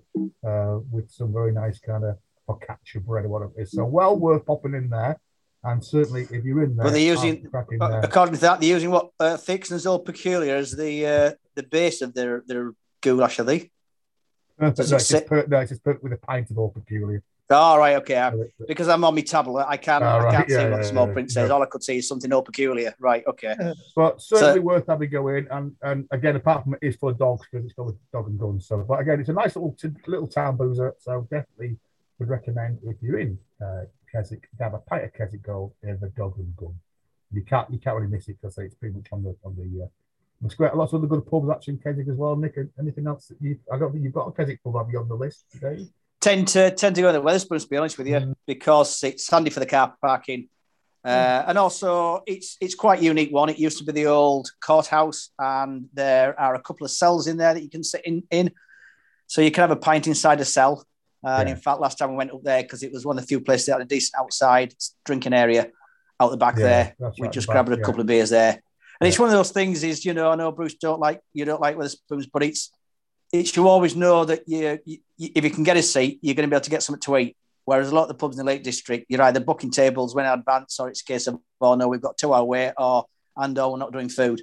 uh, with some very nice kind of focaccia bread or whatever it is. So well worth popping in there. And certainly, if you're in there, but they're using, according to that, they're using what uh, Theakston's Old Peculier as the uh, the base of their their goulash, are they? No, no, it's just per, no, it's just with a pint of Old Peculier. All oh, right, okay. I, because I'm on my tablet, I can't, oh, right. I can't yeah, see yeah, what the small yeah, print says. All I could see is something all peculiar. Right, okay. But certainly so, worth having go in. And and again, apart from it is for dogs because it's got a dog and gun. So, but again, it's a nice little little town boozer. So definitely would recommend if you're in uh, Keswick, to have a pint of Keswick Gold in the dog and gun. You can't you can't really miss it because it's pretty much on the on the. Uh, it's great. Lots of other good pubs actually in Keswick as well. Nick, anything else that you? I don't think you've got a Keswick pub have you on the list today? Tend to tend to go to Wetherspoons to be honest with you mm. because it's handy for the car parking. Uh, mm. and also, it's it's quite unique one. It used to be the old courthouse, and there are a couple of cells in there that you can sit in. in. So you can have a pint inside a cell. Uh, yeah. And in fact, last time we went up there because it was one of the few places that had a decent outside drinking area out the back yeah, there. We right just the grabbed a couple of beers there. And it's one of those things is, you know, I know Bruce don't like you don't like Wetherspoons, but it's it's you always know that you, you, if you can get a seat, you're going to be able to get something to eat. Whereas a lot of the pubs in the Lake District, you're either booking tables when in advance, or it's a case of, oh no, we've got two hour wait, or and or we're not doing food.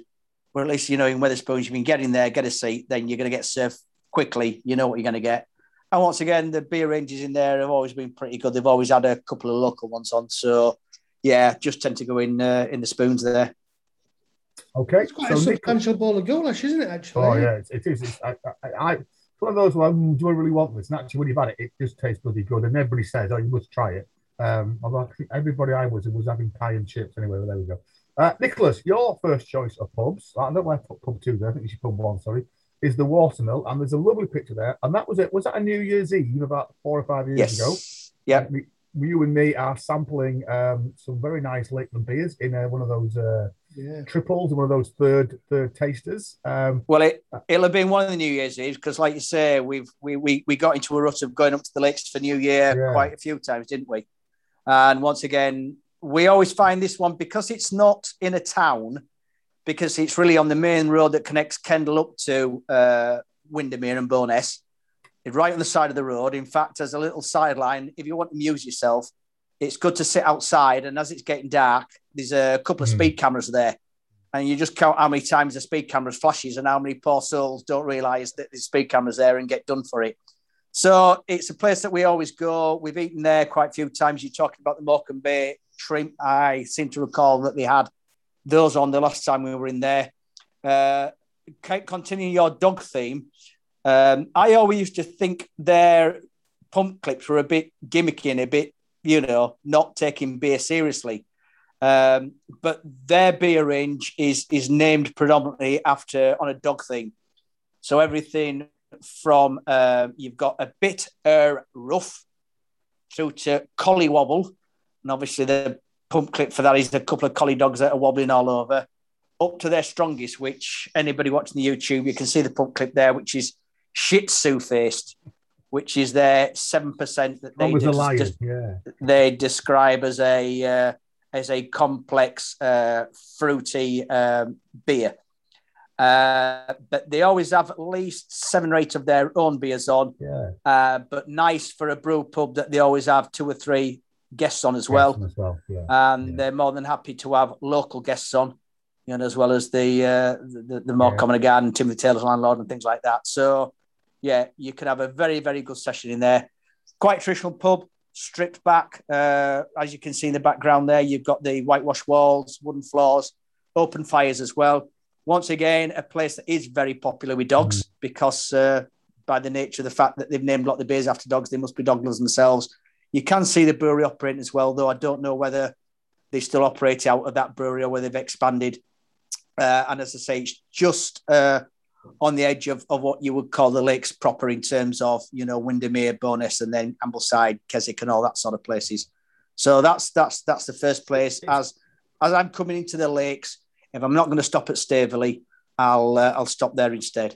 But at least you know in Wetherspoons, you can get in there, get a seat, then you're going to get served quickly. You know what you're going to get. And once again, the beer ranges in there have always been pretty good. They've always had a couple of local ones on. So, yeah, just tend to go in uh, in the spoons there. Okay, it's quite so a substantial Nick... bowl of goulash, isn't it? Actually, oh yeah, it, it is. It's, I, I, I, one of those ones. Mm, do I really want this? And actually, when you've had it, it just tastes bloody good. And everybody says, "Oh, you must try it." Um, although I think everybody I was was having pie and chips anyway. But there we go. Uh, Nicholas, your first choice of pubs. I don't know where pub two there. I think you should pub one. Sorry, is the Watermill, and there's a lovely picture there. And that was it. Was that a New Year's Eve about four or five years yes. ago? Yeah. We, you and me are sampling um, some very nice Lakeland beers in uh, one of those uh, yeah. triples, one of those third third tasters. Um, well, it it'll have been one of the New Year's Eve because, like you say, we've we, we we got into a rut of going up to the lakes for New Year yeah. quite a few times, didn't we? And once again, we always find this one because it's not in a town, because it's really on the main road that connects Kendal up to uh, Windermere and Bowness. It's right on the side of the road. In fact, as a little sideline, if you want to amuse yourself, it's good to sit outside. And as it's getting dark, there's a couple of mm. speed cameras there. And you just count how many times the speed cameras flashes and how many poor souls don't realize that the speed cameras there and get done for it. So it's a place that we always go. We've eaten there quite a few times. You're talking about the Morecambe Bay shrimp. I seem to recall that they had those on the last time we were in there. Uh, continuing your dog theme, um, I always used to think their pump clips were a bit gimmicky and a bit, you know, not taking beer seriously. Um, but their beer range is is named predominantly after on a dog thing. So everything from uh, you've got a bit uh, rough through to collie wobble, and obviously the pump clip for that is a couple of collie dogs that are wobbling all over, up to their strongest, which anybody watching the YouTube, you can see the pump clip there, which is Shih Tzu faced, which is their seven percent that they des- yeah. they describe as a uh, as a complex uh, fruity um, beer. Uh, but they always have at least seven or eight of their own beers on. Yeah. Uh, but nice for a brew pub that they always have two or three guests on as well. As well. Yeah. And Yeah. they're more than happy to have local guests on, you know, as well as the uh, the, the more common garden, Timothy Taylor's landlord, and things like that. So, yeah, you can have a very very good session in there. Quite traditional pub, stripped back. Uh, as you can see in the background there, you've got the whitewash walls, wooden floors, open fires as well. Once again, a place that is very popular with dogs because uh, by the nature of the fact that they've named a lot of the beers after dogs, they must be dog lovers themselves. You can see the brewery operating as well, though I don't know whether they still operate out of that brewery or whether they've expanded. Uh, and as I say, it's just uh, on the edge of, of what you would call the lakes proper in terms of, you know, Windermere, Bowness, and then Ambleside, Keswick, and all that sort of places. So that's that's that's the first place. As as I'm coming into the lakes, if I'm not going to stop at Staveley, I'll uh, I'll stop there instead.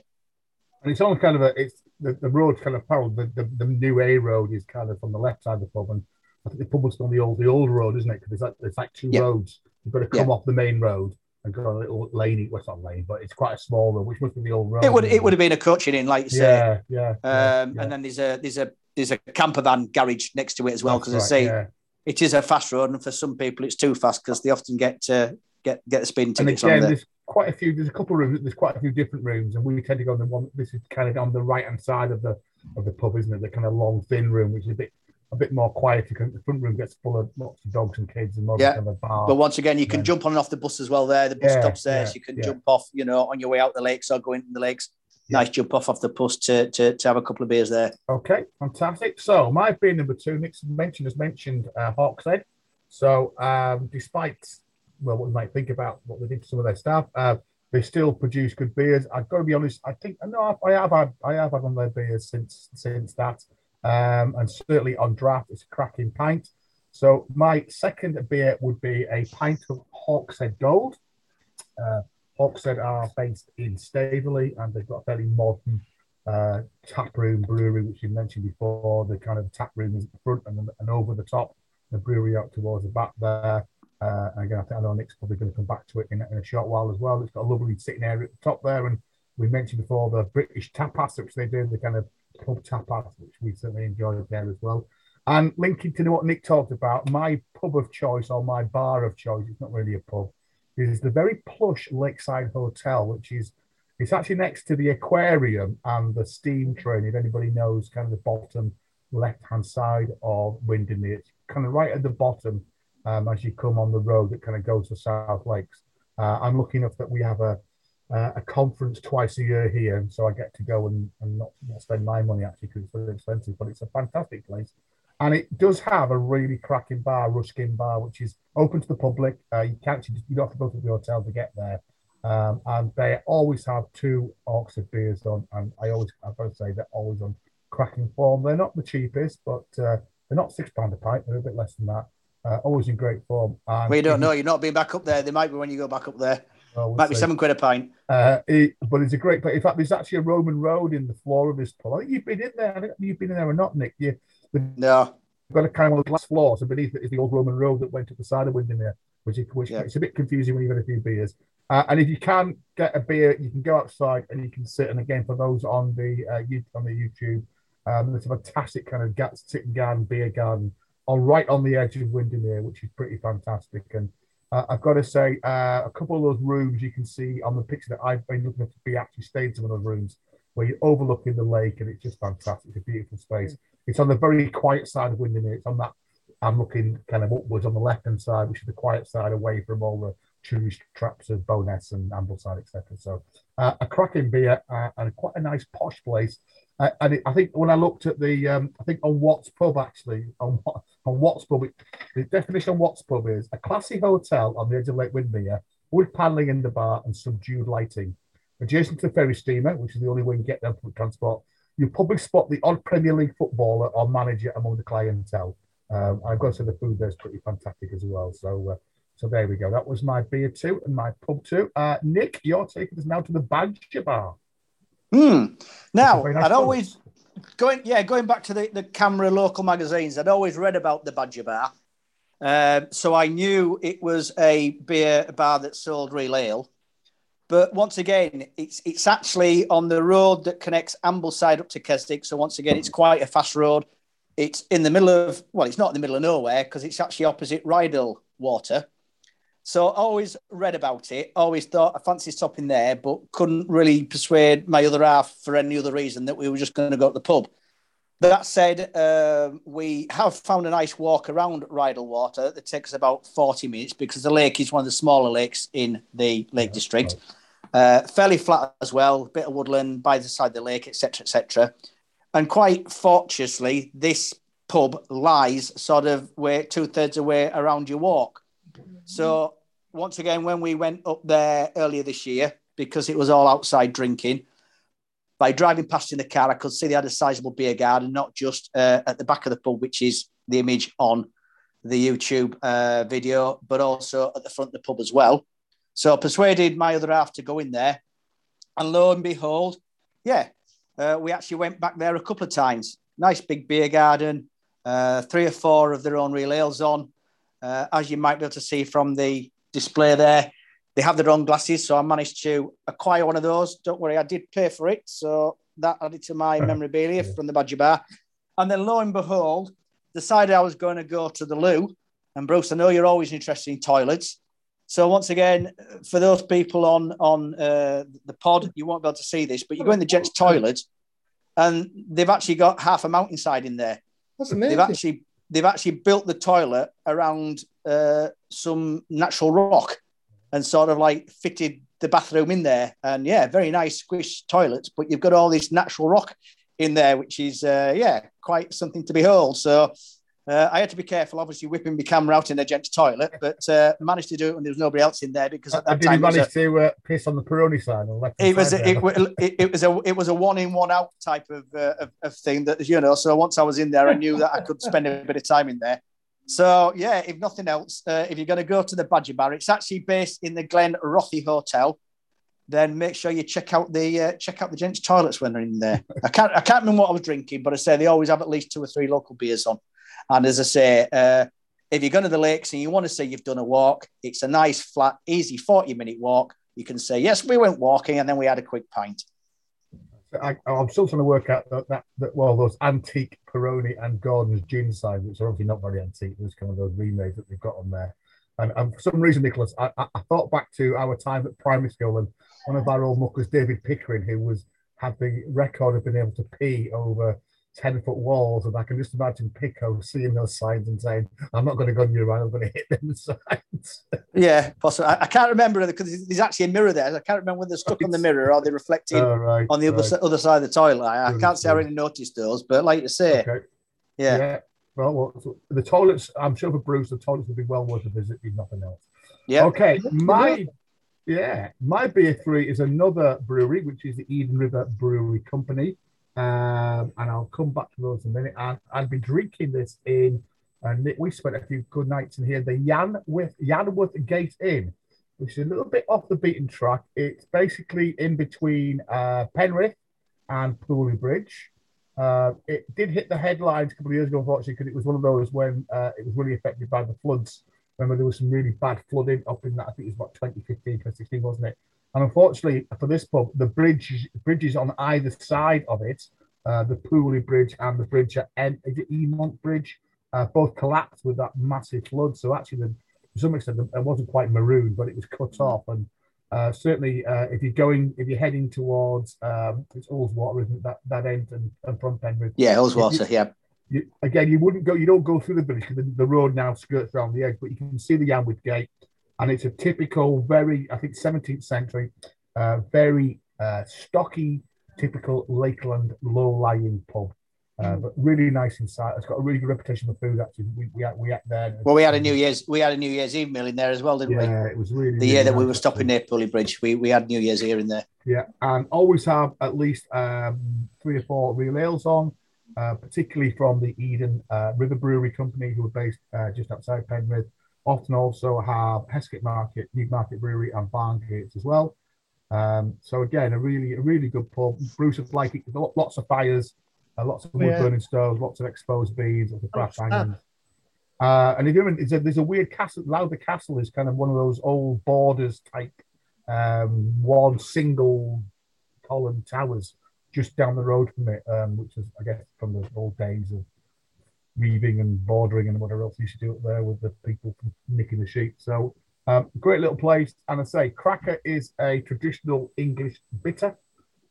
And it's on kind of a it's the, the road's kind of parallel. The, the, the new A road is kind of on the left side of the pub, and I think the pub was on the old the old road, isn't it? Because it's like it's like two Yeah. roads. You've got to come off the main road and go on a little lane. Well, it's not lane, but it's quite a small road, which must be the old road. It would it would have been a coaching in, like you say. Yeah, yeah. yeah, Um, yeah. And then there's a there's a there's a camper van garage next to it as well because I right, say yeah. it is a fast road, and for some people it's too fast because they often get uh, get get the speeding And tickets again, on there. there's quite a few. There's a couple of rooms. There's quite a few different rooms, and we tend to go on the one. This is kind of on the right hand side of the of the pub, isn't it? The kind of long, thin room, which is a bit a bit more quiet because the front room gets full of lots of dogs and kids and Yeah. kind of a bar. But once again, you can Yeah. jump on and off the bus as well. There, the bus Yeah, stops there, so you can jump off. You know, on your way out the lakes or going in the lakes. Nice jump off off the bus to, to to have a couple of beers there. Okay, fantastic. So my beer number two, Nick's mentioned has mentioned uh, Hawkshead. So um, despite well, what we might think about what they did to some of their staff, uh, they still produce good beers. I've got to be honest. I think no, I have had I have had one of their beers since since that, um, and certainly on draft, it's a cracking pint. So my second beer would be a pint of Hawkshead Gold. Uh, Hawkshead are based in Staveley, and they've got a fairly modern uh, tap room brewery, which you mentioned before. The kind of tap room is at the front and, and over the top, the brewery out towards the back there. Uh, again, I think I know Nick's probably going to come back to it in, a- in a short while as well. It's got a lovely sitting area at the top there. And we mentioned before the British tapas, which they do, the kind of pub tapas, which we certainly enjoyed there as well. And linking to what Nick talked about, my pub of choice or my bar of choice, it's not really a pub, is the very plush Lakeside Hotel, which is it's actually next to the aquarium and the steam train. If anybody knows, kind of the bottom left hand side of Windermere, it's kind of right at the bottom um, as you come on the road that kind of goes to South Lakes. Uh, I'm lucky enough that we have a uh, a conference twice a year here, so I get to go and, and not, not spend my money actually because it's very expensive, but it's a fantastic place. And it does have a really cracking bar, Ruskin Bar, which is open to the public. Uh, you can't you don't have to go to the hotel to get there. Um, and they always have two Hawkshead beers on, and I always, I've got to say, they're always on cracking form. They're not the cheapest, but uh, they're not six pound a pint. They're a bit less than that. Uh, always in great form. And We don't if know. you- You're not being back up there. They might be when you go back up there. Might be see. seven quid a pint. Uh, it, but it's a great place. In fact, there's actually a Roman road in the floor of this pub. I think you've been in there. I think you've been in there or not, Nick. You, No. You've got a kind of glass floor, so beneath it is the old Roman road that went up the side of Windermere, which is which Yeah. it's a bit confusing when you've had a few beers. Uh, and if you can get a beer, you can go outside and you can sit. And again, for those on the uh, you- on the YouTube, um, there's a fantastic kind of ga- and garden, beer garden, on right on the edge of Windermere, which is pretty fantastic. And uh, I've got to say, uh, a couple of those rooms you can see on the picture that I've been looking at we actually stayed in some of those rooms where you're overlooking the lake, and it's just fantastic. It's a beautiful space. It's on the very quiet side of Windermere. It's on that. I'm looking kind of upwards on the left hand side, which is the quiet side away from all the, tourist traps of Bowness and Ambleside, etc. So uh, a cracking beer uh, and quite a nice posh place. And it, I think when I looked at the, um, I think on WhatPub actually, on, on WhatPub, it, the definition of WhatPub is a classy hotel on the edge of Lake Windermere, wood panelling in the bar and subdued lighting. Adjacent to the ferry steamer, which is the only way you can get there for transport, you probably spot the odd Premier League footballer or manager among the clientele. Um, I've got to say the food there's pretty fantastic as well. So, uh, so there we go. That was my beer two and my pub two. Uh, Nick, you're taking us now to the Badger Bar. Hmm. Now, nice I'd always going, yeah, going back to the, the CAMRA local magazines. I'd always read about the Badger Bar, uh, so I knew it was a beer bar that sold real ale. But once again, it's it's actually on the road that connects Ambleside up to Keswick. So once again, it's quite a fast road. It's in the middle of well, it's not in the middle of nowhere because it's actually opposite Rydal Water. So I always read about it, always thought I fancy stopping there, but couldn't really persuade my other half for any other reason that we were just going to go to the pub. That said, uh, we have found a nice walk around Rydal Water that takes about 40 minutes because the lake is one of the smaller lakes in the Lake yeah, District. Right. Uh, fairly flat as well, bit of woodland by the side of the lake, etc., etc. And quite fortuitously, this pub lies sort of where two thirds away around your walk. So once again, when we went up there earlier this year, because it was all outside drinking, by driving past in the car, I could see they had a sizable beer garden, not just uh, at the back of the pub, which is the image on the YouTube uh, video, but also at the front of the pub as well. So I persuaded my other half to go in there. And lo and behold, yeah, uh, we actually went back there a couple of times. Nice big beer garden, uh, three or four of their own real ales on. Uh, as you might be able to see from the display there, they have their own glasses. So I managed to acquire one of those. Don't worry, I did pay for it. So that added to my memorabilia from the Badger Bar. And then lo and behold, decided I was going to go to the loo. And Bruce, I know you're always interested in toilets. So once again, for those people on on uh, the pod, you won't be able to see this, but you go in the gents' toilet, and they've actually got half a mountainside in there. That's amazing. They've actually they've actually built the toilet around uh, some natural rock and sort of like fitted the bathroom in there. And yeah, very nice squish toilets, but you've got all this natural rock in there, which is uh, yeah, quite something to behold. So uh, I had to be careful, obviously, whipping my camera out in a gents' toilet, but uh, managed to do it when there was nobody else in there because at that did time. Did you manage to uh, piss on the Peroni sign? Or it was a, it, it, it, was a it was a one in one out type of, uh, of, of thing that you know. So once I was in there, I knew that I could spend a bit of time in there. So yeah, if nothing else, uh, if you're going to go to the Badger Bar, it's actually based in the Glen Rothay Hotel. Then make sure you check out the uh, check out the gents' toilets when they're in there. I can't I can't remember what I was drinking, but I say they always have at least two or three local beers on. And as I say, uh, if you're going to the lakes and you want to say you've done a walk, it's a nice, flat, easy 40 minute walk. You can say, yes, we went walking and then we had a quick pint. I, am still trying to work out that, that, that, well, those antique Peroni and Gordon's gin signs, which are obviously not very antique, there's kind of those remakes that they've got on there. And, and for some reason, Nicholas, I, I, I, thought back to our time at primary school and one of our old muckers, David Pickering, who was had the record of being able to pee over 10 foot walls, and I can just imagine Pico seeing those signs and saying, I'm not going to go near you I'm going to hit them signs. yeah, possibly. I, I can't remember because there's actually a mirror there. I can't remember whether they're stuck on the mirror or they're reflecting oh, right, on the right. other, other side of the toilet. I, I can't say I really noticed those, but like to say, okay. yeah. yeah. Well, well the toilets, I'm sure for Bruce, the toilets would be well worth a visit, if nothing else. Yeah. Okay. My yeah, my beer three is another brewery, which is the Eden River Brewery Company. Um, and I'll come back to those in a minute. And I'll be drinking this in, and we spent a few good nights in here, the Yan Yanwath, Yanwath Gate Inn, which is a little bit off the beaten track. It's basically in between uh, Penrith and Pooley Bridge. Uh, it did hit the headlines a couple of years ago, unfortunately, because it was one of those when uh, it was really affected by the floods. Remember, there was some really bad flooding up in that, I think it was about 2015, 2016, wasn't it? And unfortunately for this pub, the bridge bridges on either side of it, uh, the Pooley Bridge and the bridge at is it Eamont Bridge, uh, both collapsed with that massive flood. So actually, the, to some extent, it wasn't quite marooned, but it was cut mm. off. And uh, certainly, uh, if you're going, if you're heading towards um, it's Ullswater, isn't it? That that end and, and from Penrith. Yeah, Ullswater. Yeah. You, again, you wouldn't go. You don't go through the bridge because the, the, road now skirts around the edge, but you can see the Yanwath Gate and it's a typical, very I think 17th century, uh, very uh, stocky, typical Lakeland low-lying pub. Uh, but really nice inside. It's got a really good reputation for food. Actually, we we had, we had there. Well, we had a New Year's we had a New Year's Eve meal in there as well, didn't yeah, we? Yeah, it was really the really year that we were stopping near Pooley Bridge. We we had New Year's here in there. Yeah, and always have at least um, three or four real ales on, uh, particularly from the Eden uh, River Brewery Company, who are based uh, just outside Penrith. Often also have Hesket Market, Newmarket Brewery, and Barngates as well. Um, so again, a really, a really good pub. Bruce would like it. Lots of fires, uh, lots of wood Yeah. burning stoves, lots of exposed beams, lots of brass Oh, hangings. Uh, and if you're in, there's a, there's a weird castle. Lowther Castle is kind of one of those old borders type, um, one single column towers just down the road from it, um, which is, I guess, from the old days of weaving and bordering and whatever else you should do up there with the people from nicking the sheep. So, um, great little place. And I say, Cracker is a traditional English bitter.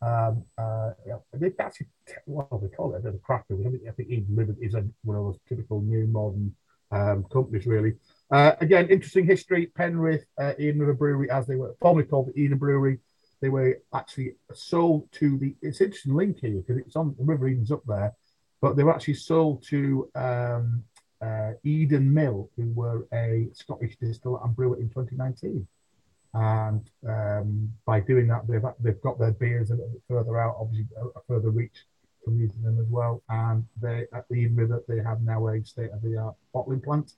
Um, uh, yeah, they actually, well, they call it a cracker. I think, River is a, one of those typical new modern um, companies, really. Uh, again, interesting history. Penrith, uh, Eden River Brewery, as they were formerly called the Eden Brewery, they were actually sold to the. It's interesting link here because it's on the River Eden's up there, but they were actually sold to um, uh, Eden Mill, who were a Scottish distiller and brewer in 2019. And um, by doing that, they've they've got their beers a little bit further out, obviously a, further reach from using them as well. And they at the Eden River, they have now a state of the art bottling plant.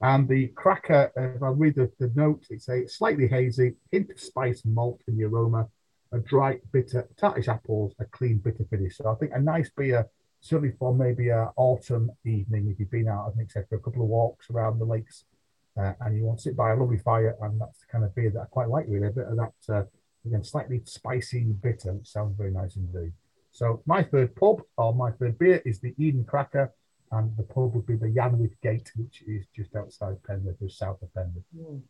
And the cracker, if I read the, the note, it's a slightly hazy, hint of spice and malt in the aroma, a dry, bitter, tartish apples, a clean, bitter finish. So I think a nice beer, certainly for maybe a autumn evening if you've been out, and etc. A couple of walks around the lakes, uh, and you want to sit by a lovely fire, and that's the kind of beer that I quite like. Really, a bit of that uh, again, slightly spicy, bitter, which sounds very nice indeed. So my third pub or my third beer is the Eden Cracker and the pub would be the Yanwath Gate, which is just outside Penrith, just south of Penrith. Mm.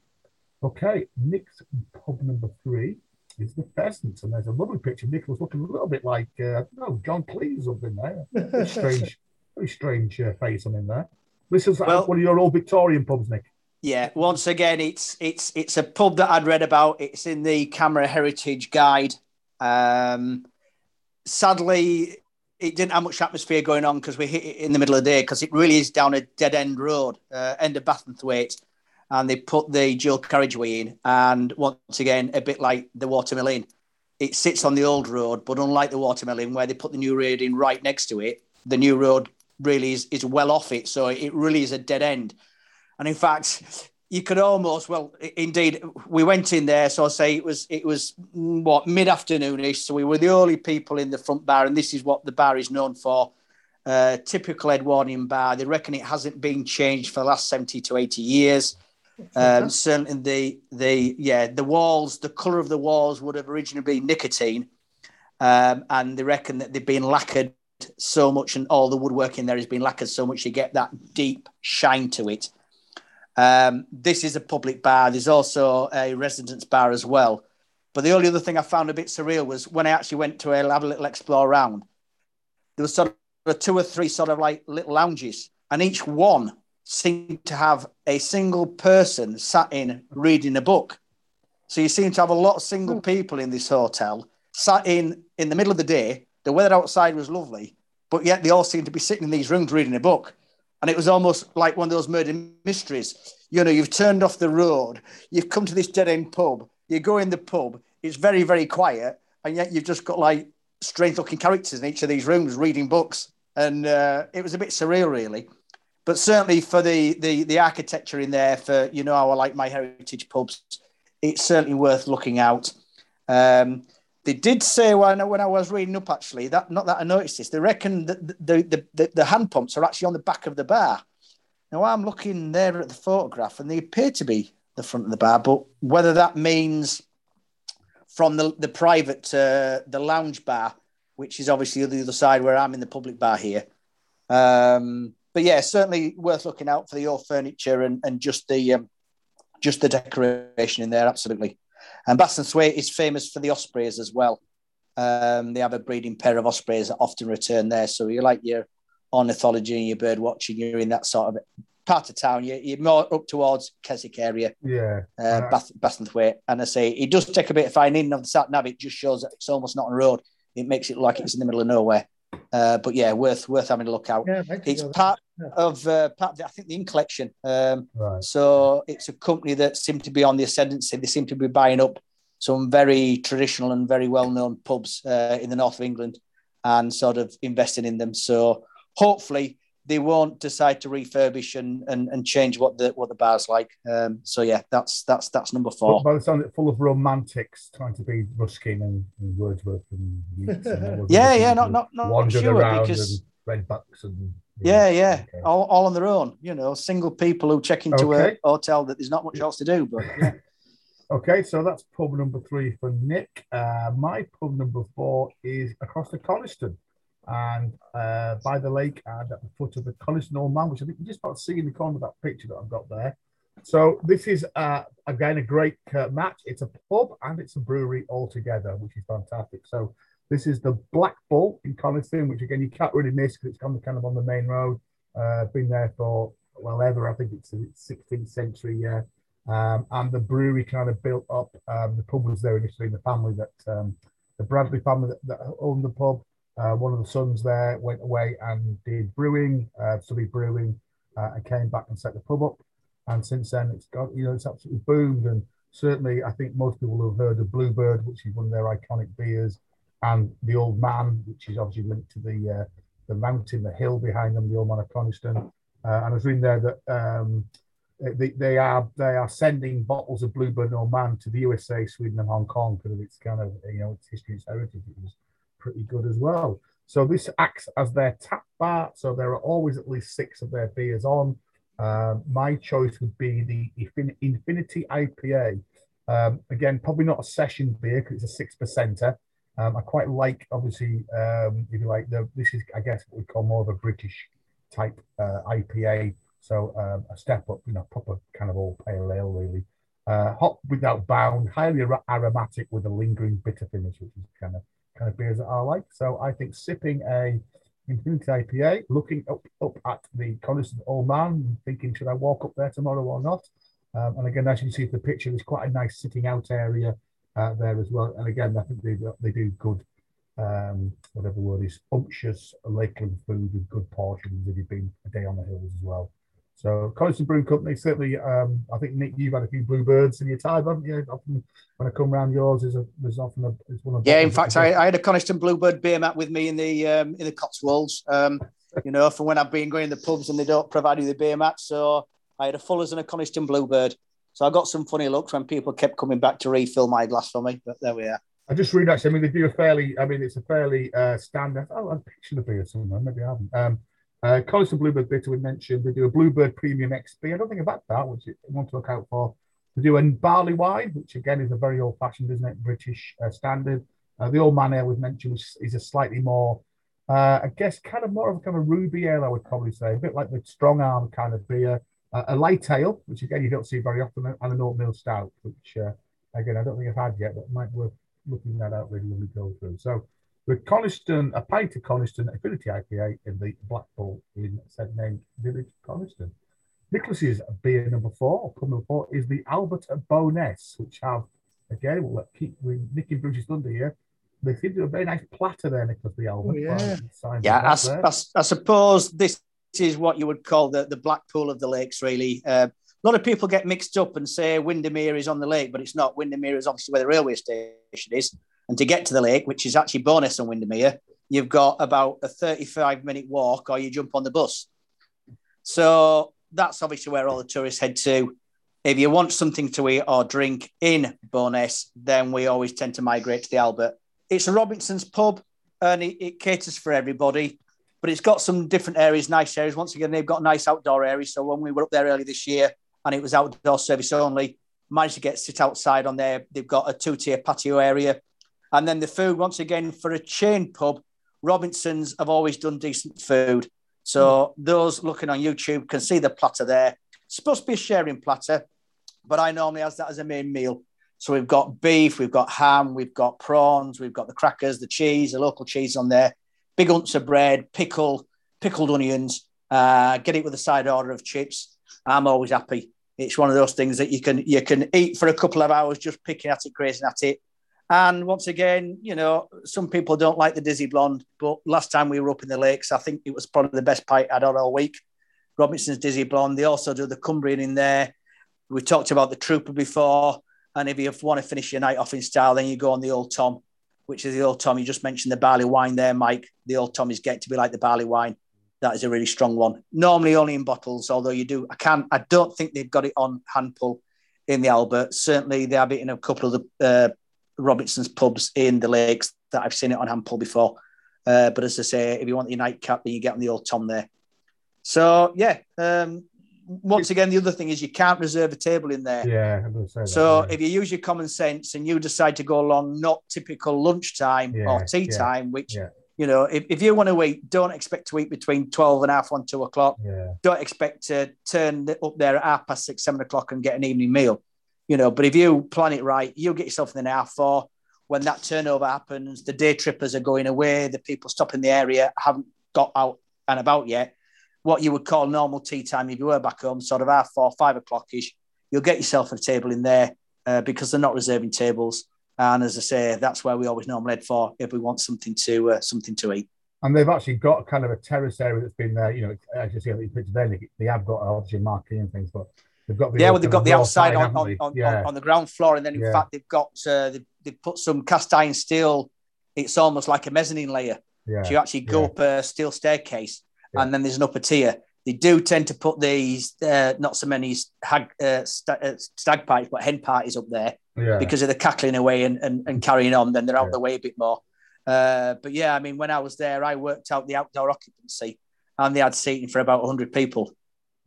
Okay, Nick's pub number three is the Pheasant, and there's a lovely picture. Nick was looking a little bit like, uh, no, John Cleese up in there. Very strange, very strange uh, face on in there. This is Well- one of your old Victorian pubs, Nick. Yeah, once again, it's it's it's a pub that I'd read about. It's in the CAMRA Heritage Guide. Um, sadly, it didn't have much atmosphere going on because we hit it in the middle of the day because it really is down a dead end road, uh, end of Bassenthwaite, and they put the dual carriageway in. And once again, a bit like the Watermill it sits on the old road, but unlike the Watermill where they put the new road in right next to it, the new road really is, is well off it. So it really is a dead end. And in fact, you could almost, well, indeed, we went in there. So I say it was, it was mm, what mid afternoonish. So we were the only people in the front bar, and this is what the bar is known for. Uh, typical Edwardian bar. They reckon it hasn't been changed for the last seventy to eighty years. Um, certainly, the the yeah the walls, the colour of the walls would have originally been nicotine, um, and they reckon that they've been lacquered so much, and all the woodwork in there has been lacquered so much you get that deep shine to it. Um, this is a public bar. There's also a residence bar as well. But the only other thing I found a bit surreal was when I actually went to a, have a little explore around. There was sort of two or three sort of like little lounges, and each one seemed to have a single person sat in reading a book. So you seem to have a lot of single people in this hotel sat in in the middle of the day. The weather outside was lovely, but yet they all seemed to be sitting in these rooms reading a book. And it was almost like one of those murder mysteries. You know, you've turned off the road, you've come to this dead end pub, you go in the pub, it's very, very quiet, and yet you've just got like strange looking characters in each of these rooms reading books. And uh, it was a bit surreal, really. But certainly for the, the the architecture in there, for you know, our like my heritage pubs, it's certainly worth looking out. Um, they did say when I, when I was reading up actually that not that I noticed this. They reckon that the the, the the hand pumps are actually on the back of the bar. Now I'm looking there at the photograph, and they appear to be the front of the bar. But whether that means from the the private uh, the lounge bar, which is obviously the other side where I'm in the public bar here. Um, but yeah, certainly worth looking out for the old furniture and, and just the um, just the decoration in there. Absolutely. And Bassenthwaite is famous for the ospreys as well. Um, they have a breeding pair of ospreys that often return there. So you like your ornithology and your bird watching, you're in that sort of part of town. You, you're more up towards Keswick area, Yeah. uh, Bath, Bassenthwaite. And I say it does take a bit of finding in of the sat nav. It just shows that it's almost not on road. It makes it look like it's in the middle of nowhere. Uh, but yeah, worth worth having a look out. Yeah, I'd like to It's part Yeah. of uh, part of the, I think the Inn Collection. Um, Right. so it's a company that seem to be on the ascendancy. They seem to be buying up some very traditional and very well known pubs uh, in the north of England and sort of investing in them. So hopefully they won't decide to refurbish and, and, and change what the what the bar's like. Um, so yeah, that's that's that's number But four. by the sound, it's full of romantics trying to be Ruskin and, and Wordsworth and and Yeah, yeah, not not not sure because and read books and yeah, yeah, Okay. all, all on their own. You know, single people who check into Okay. a hotel that there's not much else to do. But yeah. Okay, so that's pub number three for Nick. Uh, my pub number four is across the Coniston and uh, by the lake and at the foot of the Old Man, which I think you just about see in the corner of that picture that I've got there. So this is uh, again a great uh, match. It's a pub and it's a brewery all together, which is fantastic. So this is the Black Bull in Coniston, which again you can't really miss because it's kind of kind of on the main road. Uh, been there for well ever. I think it's the 16th century. Yeah. Um, and the brewery kind of built up. Um, the pub was there initially. The family that um, the Bradley family that, that owned the pub. Uh, one of the sons there went away and did brewing, uh, studied brewing, uh, and came back and set the pub up. And since then, it's got you know it's absolutely boomed. And certainly, I think most people have heard of Bluebird, which is one of their iconic beers, and the Old Man, which is obviously linked to the uh, the mountain, the hill behind them, the Old Man of Coniston. Uh, and I was reading there that um, they, they are they are sending bottles of Bluebird and Old Man to the USA, Sweden, and Hong Kong because of its kind of you know its history, its heritage. It was pretty good as well. So this acts as their tap bar. So there are always at least six of their beers on. Um, my choice would be the Infin- Infinity IPA. Um, again, probably not a session beer because it's a six percenter. Um, I quite like, obviously, um, if you like, the, this is, I guess, what we call more of a British type uh, IPA. So um, a step up, you know, proper kind of all pale ale, really. Uh, hot without bound, highly ar- aromatic with a lingering bitter finish, which is kind of kind of beers that I like. So I think sipping a Infinity IPA, looking up up at the Coniston Old Man, thinking should I walk up there tomorrow or not? Um, and again, as you see from the picture, there's quite a nice sitting out area uh, there as well. And again, I think they they do good, um, whatever word is, umptious Lakeland food with good portions if you've been a day on the hills as well. So Coniston Brewing Company, certainly, um, I think Nick, you've had a few bluebirds in your time, haven't you? Often when I come round yours, there's a there's often a there's one of Yeah, in fact, I, I had a Coniston Bluebird beer mat with me in the um, in the Cotswolds. Um, you know, for when I've been going to the pubs and they don't provide you the beer mat, so I had a Fuller's and a Coniston Bluebird. So I got some funny looks when people kept coming back to refill my glass for me. But there we are. I just read actually. I mean, they do a fairly. I mean, it's a fairly uh, standard. Oh, I've pictured the beer somewhere. Maybe I haven't. Um, uh, Coniston Bluebird bitter we mentioned. They do a Bluebird Premium XB. I don't think about that, which you want to look out for. They do a barley wine, which again is a very old-fashioned, isn't it? British uh, standard. Uh, the old man ale we've mentioned is a slightly more, uh, I guess, kind of more of a kind of ruby ale. I would probably say a bit like the strong arm kind of beer. Uh, a light ale, which again you don't see very often, and an oatmeal stout, which uh, again I don't think I've had yet, but might worth looking that out really when we go through. So the Coniston, a pint of Coniston Infinity IPA in the Black Bull in said name Village Coniston. Nicholas's beer number four, or pub number four, is the Albert Bowness, which have again we'll let keep with Nicky Bruce's thunder here. They seem to have a very nice platter there, Nicholas the Albert. Oh, yeah. Yeah, I. I, I suppose this is what you would call the, the Blackpool of the lakes, really. Uh, a lot of people get mixed up and say Windermere is on the lake, but it's not. Windermere is obviously where the railway station is. And to get to the lake, which is actually Bowness and Windermere, you've got about a 35 minute walk or you jump on the bus. So that's obviously where all the tourists head to. If you want something to eat or drink in Bowness, then we always tend to migrate to the Albert. It's a Robinson's pub and it, it caters for everybody, but it's got some different areas, nice areas. Once again, they've got nice outdoor areas. So when we were up there early this year and it was outdoor service only, managed to get sit outside on there. They've got a two tier patio area. And then the food, once again, for a chain pub, Robinsons have always done decent food. So those looking on YouTube can see the platter there. It's supposed to be a sharing platter, but I normally has that as a main meal. So we've got beef, we've got ham, we've got prawns, we've got the crackers, the cheese, the local cheese on there, big hunts of bread, pickle, pickled onions. Uh, get it with a side order of chips. I'm always happy. It's one of those things that you can you can eat for a couple of hours just picking at it, grazing at it. And once again, you know, some people don't like the Dizzy Blonde, but last time we were up in the lakes, I think it was probably the best pint I'd had all week. Robinson's Dizzy Blonde. They also do the Cumbrian in there. We talked about the Trooper before. And if you want to finish your night off in style, then you go on the Old Tom, which is the Old Tom. You just mentioned the barley wine there, Mike. The Old Tom is getting to be like the barley wine. That is a really strong one. Normally only in bottles, although you do. I can't. I don't think they've got it on hand pull in the Albert. Certainly, they have it in a couple of the uh, Robinson's pubs in the lakes that I've seen it on hand pull before. Uh, but as I say, if you want your nightcap, then you get on the Old Tom there. So yeah, um, once again, the other thing is you can't reserve a table in there. Yeah, say that, So yeah. if you use your common sense and you decide to go along not typical lunchtime Yeah, or tea time, which you know, if, if you want to eat, don't expect to eat between 12 and half one, two o'clock. yeah, Don't expect to turn up there at half past six, seven o'clock and get an evening meal. You know, but if you plan it right, you'll get yourself in the half four. When that turnover happens, the day trippers are going away, the people stopping the area haven't got out and about yet. What you would call normal tea time if you were back home, sort of half four, five o'clock ish, you'll get yourself a table in there uh, because they're not reserving tables. And as I say, that's where we always normally head for if we want something to uh, something to eat. and they've actually got kind of a terrace area that's been there. You know, as you see the there, they, they have got obviously marquee and things, but they've got the Yeah, well, they've got the outside side, on, on, on, yeah, on, the ground floor, and then in Yeah. fact they've got uh, they've, they've put some cast iron steel. It's almost like a mezzanine layer. yeah, So you actually go up a steel staircase, and then there's an upper tier. They do tend to put these uh, not so many hag, uh, sta- uh, stag parties, but hen parties up there because of the cackling away and, and, and carrying on. Then they're out Yeah. the way a bit more. Uh, but yeah, I mean, when I was there, I worked out the outdoor occupancy, and they had seating for about 100 people,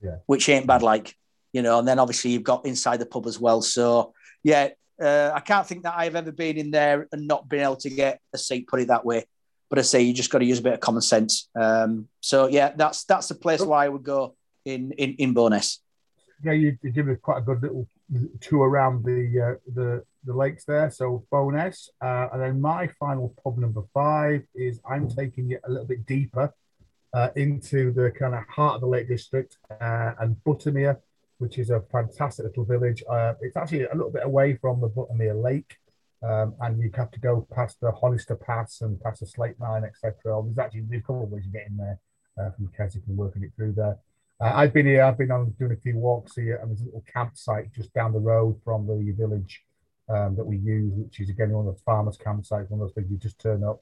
Yeah. which ain't bad, like you know. And then obviously you've got inside the pub as well. So yeah, uh, I can't think that I've ever been in there and not been able to get a seat. Put it that way. But I say you just got to use a bit of common sense. Um, so yeah, that's that's the place where I would go in in in Bowness. yeah, you, give us quite a good little tour around the uh, the the lakes there. So Bowness, uh, and then my final pub number five is I'm taking it a little bit deeper uh, into the kind of heart of the Lake District uh, and Buttermere, which is a fantastic little village. Uh, it's actually a little bit away from the Buttermere Lake. Um, and you have to go past the Honister Pass and past the Slate Mine, etc. There's actually there's a couple of ways you get in there uh, from Keswick and working it through there. Uh, I've been here. I've been on doing a few walks here, and there's a little campsite just down the road from the village um, that we use, which is again one of the farmers' campsites. One of those things you just turn up,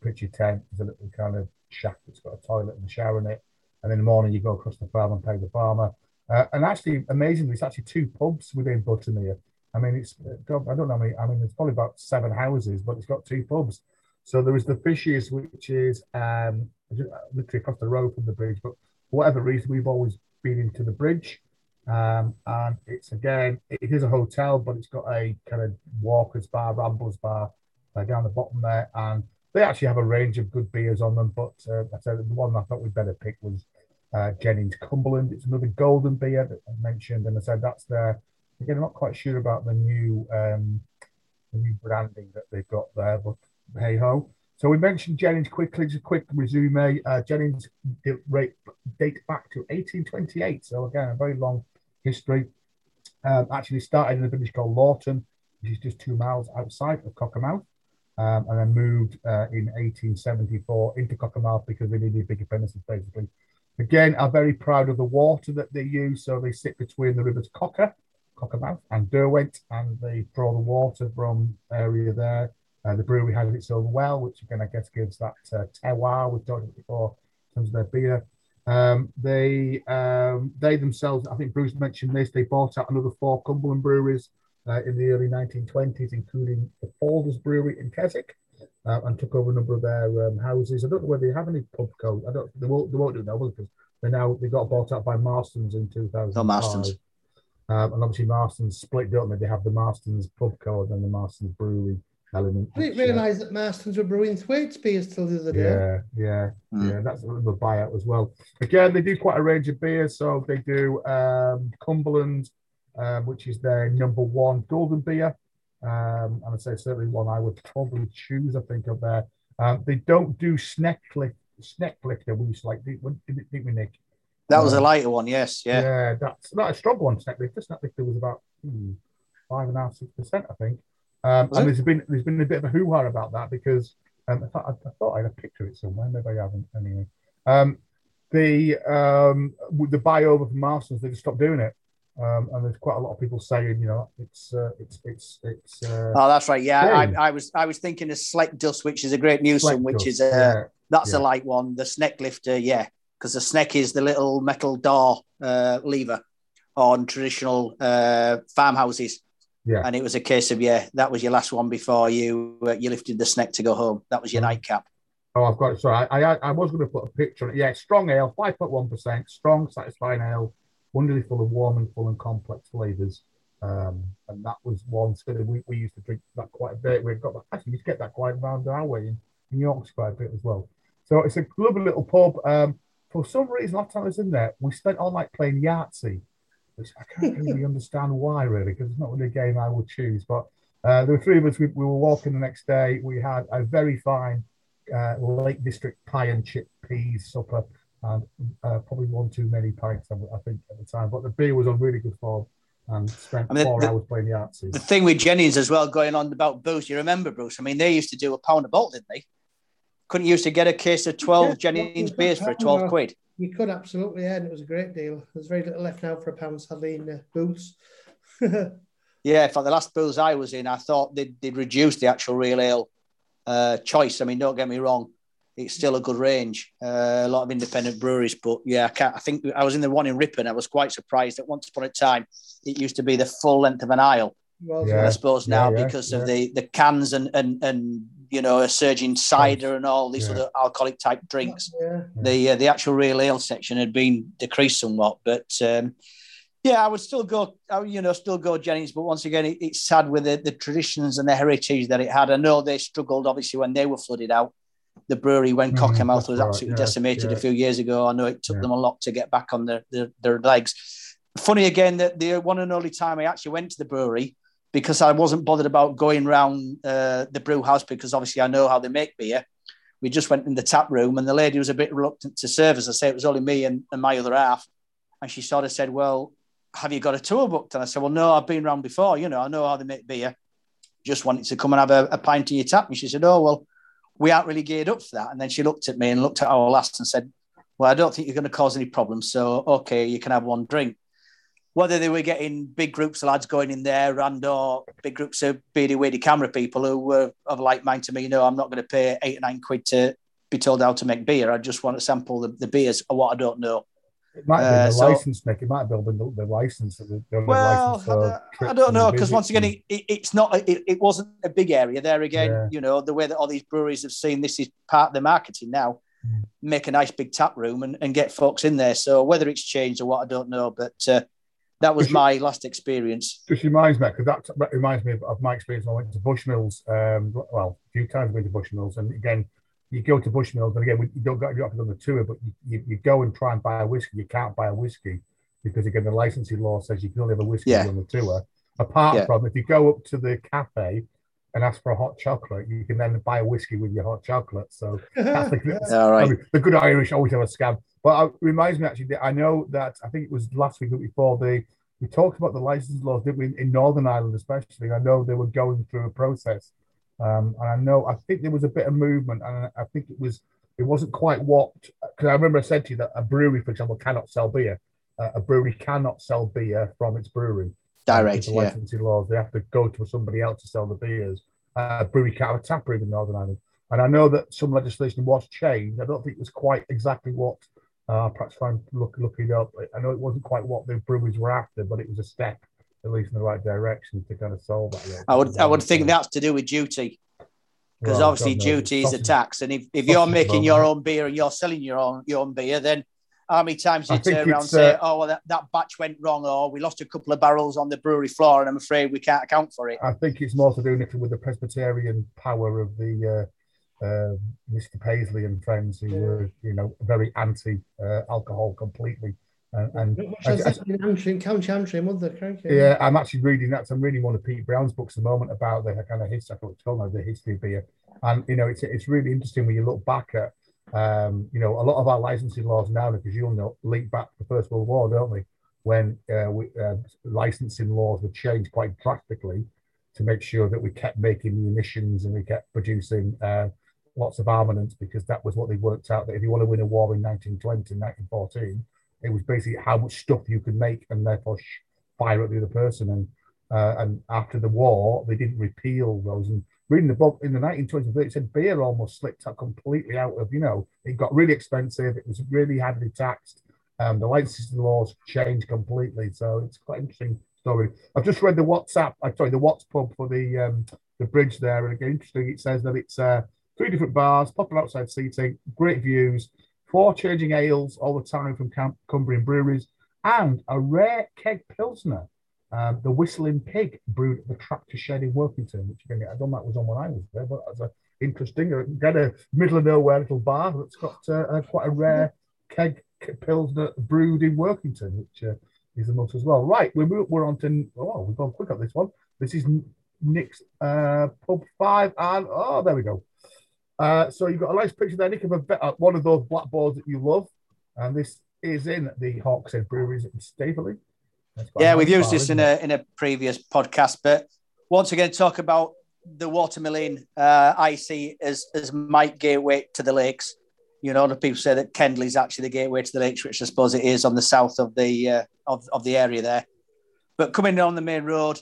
pitch your tent. There's a little kind of shack that's got a toilet and a shower in it, and in the morning you go across the farm and pay the farmer. Uh, and actually, amazingly, it's actually two pubs within Buttermere. I mean, it's I don't know. I mean, I mean, it's probably about seven houses, but it's got two pubs. So there is the Fishes, which is um, literally across the road from the bridge, but for whatever reason, we've always been into the bridge. Um, and it's again, it is a hotel, but it's got a kind of walkers bar, ramblers bar uh, down the bottom there. And they actually have a range of good beers on them. But uh, I said the one I thought we'd better pick was uh, Jennings Cumberland. It's another golden beer that I mentioned. And I said that's their, again, I'm not quite sure about the new, um, the new branding that they've got there, but hey ho. So we mentioned Jennings quickly, just a quick resume. Uh, Jennings date, date back to 1828, so again, a very long history. Um, actually started in a village called Lorton, which is just two miles outside of Cockermouth, um, and then moved uh, in 1874 into Cockermouth because they needed bigger premises, basically. Again, are very proud of the water that they use, so they sit between the rivers Cocker, Cockermouth, and Derwent, and they draw the water from area there. Uh, the brewery has its own well, which again I guess gives that uh, terroir we've talked about before in terms of their beer. Um, they um, they themselves, I think Bruce mentioned this, they bought out another four Cumberland breweries uh, in the early 1920s, including the Falders Brewery in Keswick, uh, and took over a number of their um, houses. I don't know whether they have any pub code. I don't. They won't. They won't do now because they now they got bought out by Marston's in 2005. Oh, Marston's. Um, and obviously Marston's split, don't they? They have the Marston's pub code and the Marston's brewery element. I didn't realise that Marston's were brewing Thwaites beers till the other day. yeah, yeah, Mm. yeah. That's a little bit of a buyout as well. Again, they do quite a range of beers. So they do um, Cumberland, um, which is their number one golden beer. Um, and I'd say certainly one I would probably choose, I think, of there. Um, they don't do Snecklick, Snecklicker, we used to like, didn't didn't we, Nick? That was a lighter one, yes, yeah. Yeah, that's not a strong one. Sneck lifter was about hmm, five and a half, six percent, I think. Um, and it? there's been there's been a bit of a hoo ha about that because um, I, thought, I, I thought I had a picture of it somewhere. Maybe I haven't. Anyway, um, the um, the buy over from Marston's, they just stopped doing it. Um, and there's quite a lot of people saying, you know, it's uh, it's it's it's. Uh, Oh, that's right. Yeah, I, I was I was thinking of Sleck Dust, which is a great Newsome, which is a yeah. that's yeah. a light one. The Sneck lifter, yeah, because the Sneck is the little metal door uh, lever on traditional uh, farmhouses. Yeah. And it was a case of yeah, that was your last one before you uh, you lifted the Sneck to go home. That was your Mhm. nightcap. Oh, I've got it. Sorry, I, I, I was going to put a picture on it. Yeah, strong ale, 5.1%, strong, satisfying ale, wonderfully full of warm and full and complex flavours. Um, and that was one sort of, we, we used to drink that quite a bit. We've got that, actually, we used to get that quite around our way in, in Yorkshire quite a bit as well. So it's a lovely little pub. Um, for some reason, last time I was in there, we spent all night playing Yahtzee, which I can't really understand why, really, because it's not really a game I would choose. But uh, there were three of us. We, we were walking the next day. We had a very fine uh, Lake District pie and chip peas supper, and uh, probably one too many pints, I I think, at the time. But the beer was on really good form, and spent I mean, four the- hours playing Yahtzee. The thing with Jennings as well, going on about Booths. You remember Bruce? I mean, they used to do a pound a bottle, didn't they? Couldn't you used to get a case of twelve Yeah, Jennings yeah, beers for twelve uh, quid? You could absolutely, yeah, and it was a great deal. There's very little left now for a pound, sadly, in the booths. Yeah, for the last booze I was in, I thought they'd, they'd reduce the actual real ale uh, choice. I mean, don't get me wrong, it's still a good range. Uh, a lot of independent breweries, but yeah, I, can't, I think I was in the one in Ripon. I was quite surprised that once upon a time it used to be the full length of an aisle. Was Yeah. I suppose now yeah, because yeah. of the the cans and and and you know a surging cider and all these Yeah. other alcoholic type drinks Yeah. the uh, the actual real ale section had been decreased somewhat. But um, yeah, I would still go, I you know, still go Jennings. But once again, it, it's sad with the, the traditions and the heritage that it had. I know they struggled obviously when they were flooded out. The brewery when Cockermouth that's was right, absolutely yeah, decimated yeah. a few years ago. I know it took Yeah. them a lot to get back on their their, their legs. Funny again that the one and only time I actually went to the brewery because I wasn't bothered about going round uh, the brew house because obviously I know how they make beer. We just went in the tap room and the lady was a bit reluctant to serve us. I say it was only me and, and my other half. And she sort of said, Well, have you got a tour booked? And I said, Well, no, I've been round before. You know, I know how they make beer. Just wanted to come and have a, a pint in your tap. And she said, Oh, well, we aren't really geared up for that. And then she looked at me and looked at our last and said, Well, I don't think you're going to cause any problems. So, okay, you can have one drink. Whether they were getting big groups of lads going in there and or big groups of beady weedy CAMRA people who were of like mind to me, no, I'm not going to pay eight or nine quid to be told how to make beer. I just want to sample the, the beers or what I don't know. It might Uh, been the so- license, Nick. It might have been the, the license. The, the Well, license I don't, I trips don't and know because once again, it, it, it's not. It, it wasn't a big area there. Again, Yeah. you know, the way that all these breweries have seen this is part of the marketing now. Mm. Make a nice big tap room and, and get folks in there. So whether it's changed or what, I don't know. But uh, that was my last experience. just reminds me because that, reminds me of, of my experience when I went to Bushmills. Um, well, a few times I've been to Bushmills, and again, you go to Bushmills, and again, we- you don't go, you don't to on the tour, but you, you, you go and try and buy a whiskey. You can't buy a whiskey because again, the licensing law says you can only have a whiskey Yeah. on the tour. Apart Yeah. from if you go up to the cafe and ask for a hot chocolate, you can then buy a whiskey with your hot chocolate. So that's the, All right. I mean, the good Irish always have a scam. But uh, it reminds me actually that I know that I think it was last week or before they we talked about the license laws, didn't we, in Northern Ireland especially. I know they were going through a process, um, and I know I think there was a bit of movement, and I, think it was it wasn't quite what because I remember I said to you that a brewery, for example, cannot sell beer. Uh, a brewery cannot sell beer from its brewery. Direct, the yeah. licensing laws, they have to go to somebody else to sell the beers. Uh, a brewery can't have a tap room in Northern Ireland. And I know that some legislation was changed. I don't think it was quite exactly what, uh, perhaps try and look, look it up. I know it wasn't quite what the breweries were after, but it was a step, at least in the right direction to kind of solve that. I would I would think that's to do with duty because obviously duty is a tax, and if, if you're making your own beer and you're selling your own your own beer, then how many times do you think turn around and say, uh, "Oh, well, that, that batch went wrong," or "We lost a couple of barrels on the brewery floor, and I'm afraid we can't account for it." I think it's more to do with the Presbyterian power of the uh, uh, Mr. Paisley and friends who were, you know, very anti uh, alcohol completely. And, I- I- in Antrim, County Antrim, wasn't there? Crikey. Yeah, I'm actually reading that. So I'm reading one of Pete Brown's books at the moment about the kind of history. I thought it's called now, the history of beer, and you know, it's it's really interesting when you look back at Um, you know, a lot of our licensing laws now, because you'll know, link back to the First World War, don't we? When uh, we, uh, licensing laws were changed quite drastically to make sure that we kept making munitions and we kept producing uh, lots of armaments because that was what they worked out that if you want to win a war in 1920, 1914, it was basically how much stuff you could make and therefore fire at the other person. And uh, and after the war, they didn't repeal those. And reading the book in the 1920s, it said beer almost slipped up completely out of, you know, it got really expensive. It was really heavily taxed. Um, the licensing laws changed completely. So it's quite interesting story. I've just read the WhatPub, I'm sorry, the WhatPub for the um, the bridge there. And again, interesting, it says that it's uh, three different bars, popular outside seating, great views, four changing ales all the time from Camp Cumbrian breweries, and a rare keg pilsner, um, the Whistling Pig, brewed at the Tractor Shed in Workington, which again, I don't know that was on when I was there, but that's interesting. Uh, get a middle of nowhere little bar that's got uh, quite a rare keg pilsner brewed in Workington, which uh, is a must as well. Right, we're we're on to oh, we've gone quick on this one. This is Nick's uh, pub five, and oh, there we go. Uh, so you've got a nice picture there, Nick, of a, uh, one of those blackboards that you love, and this is in the Hawkshead Breweries in Staveley. Yeah, we've used this in a in a previous podcast, but once again, talk about the watermill uh, I see as as Mike gateway to the lakes. You know, a lot of people say that Kendal is actually the gateway to the lakes, which I suppose it is on the south of the uh, of, of the area there. But coming on the main road,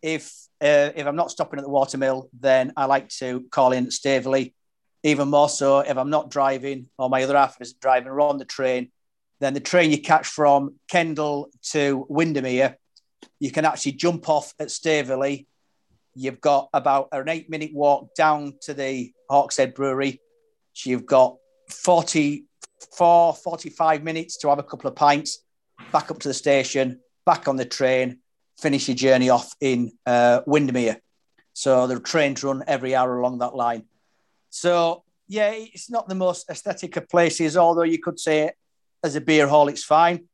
if uh, if I'm not stopping at the watermill, then I like to call in Staveley. Even more so if I'm not driving or my other half is driving or on the train, then the train you catch from Kendal to Windermere, you can actually jump off at Staveley. You've got about an eight minute walk down to the Hawkshead Brewery. So you've got 44, 45 minutes to have a couple of pints, back up to the station, back on the train, finish your journey off in uh, Windermere. So the trains run every hour along that line. So yeah, it's not the most aesthetic of places, although you could say as a beer hall, it's fine.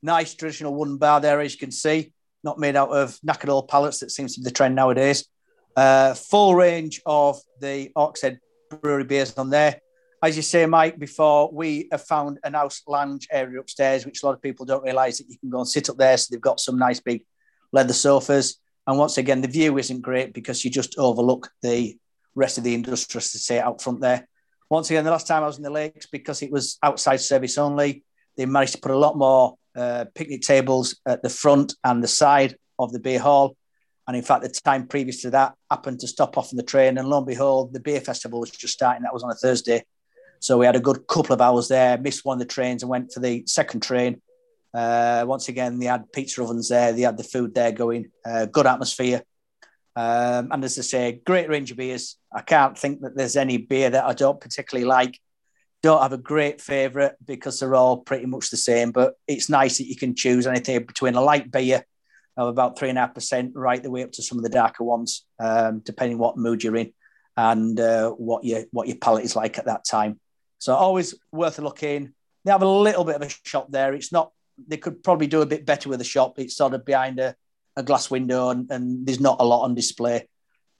Nice traditional wooden bar there, as you can see, not made out of knackered old pallets that seems to be the trend nowadays. Uh, full range of the Hawkshead Brewery beers on there. As you say, Mike, before we have found an nice lounge area upstairs, which a lot of people don't realise that you can go and sit up there. So they've got some nice big leather sofas. And once again, the view isn't great because you just overlook the rest of the industrial estate out front there. Once again, the last time I was in the lakes, because it was outside service only, they managed to put a lot more uh, picnic tables at the front and the side of the beer hall. And in fact, the time previous to that happened to stop off on the train. And lo and behold, the beer festival was just starting. That was on a Thursday. So we had a good couple of hours there, missed one of the trains and went for the second train. Uh, once again, they had pizza ovens there, they had the food there going, uh, good atmosphere. Um, and as I say, great range of beers. I can't think that there's any beer that I don't particularly like. Don't have a great favourite because they're all pretty much the same. But it's nice that you can choose anything between a light beer of about three and a half percent, right the way up to some of the darker ones, um, depending what mood you're in and uh, what your what your palate is like at that time. So always worth a look in. They have a little bit of a shop there. It's not. They could probably do a bit better with the shop. It's sort of behind a a glass window and, and there's not a lot on display.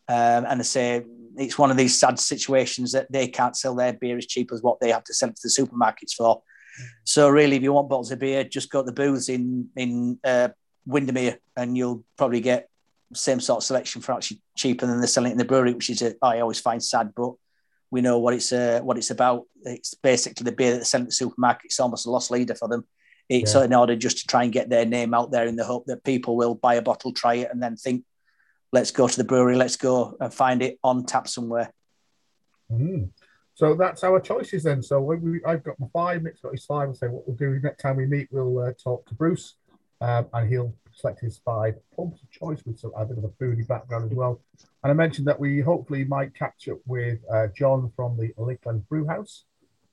Um, and I say it's one of these sad situations that they can't sell their beer as cheap as what they have to sell to the supermarkets for. So really, if you want bottles of beer, just go to the booths in in uh, Windermere, and you'll probably get same sort of selection for actually cheaper than they're selling in the brewery, which is a, I always find sad, but we know what it's uh, what it's about. It's basically the beer that they sell at the supermarket. It's almost a loss leader for them. It's yeah. in order just to try and get their name out there in the hope that people will buy a bottle, try it, and then think, let's go to the brewery, let's go and find it on tap somewhere. Mm. So that's our choices then. So we, I've got my five, Nick's got his five. And say what we'll do next time we meet, we'll uh, talk to Bruce, um, and he'll select his five pubs of choice with some, a bit of a foodie background as well. And I mentioned that we hopefully might catch up with uh, John from the Lakeland Brew House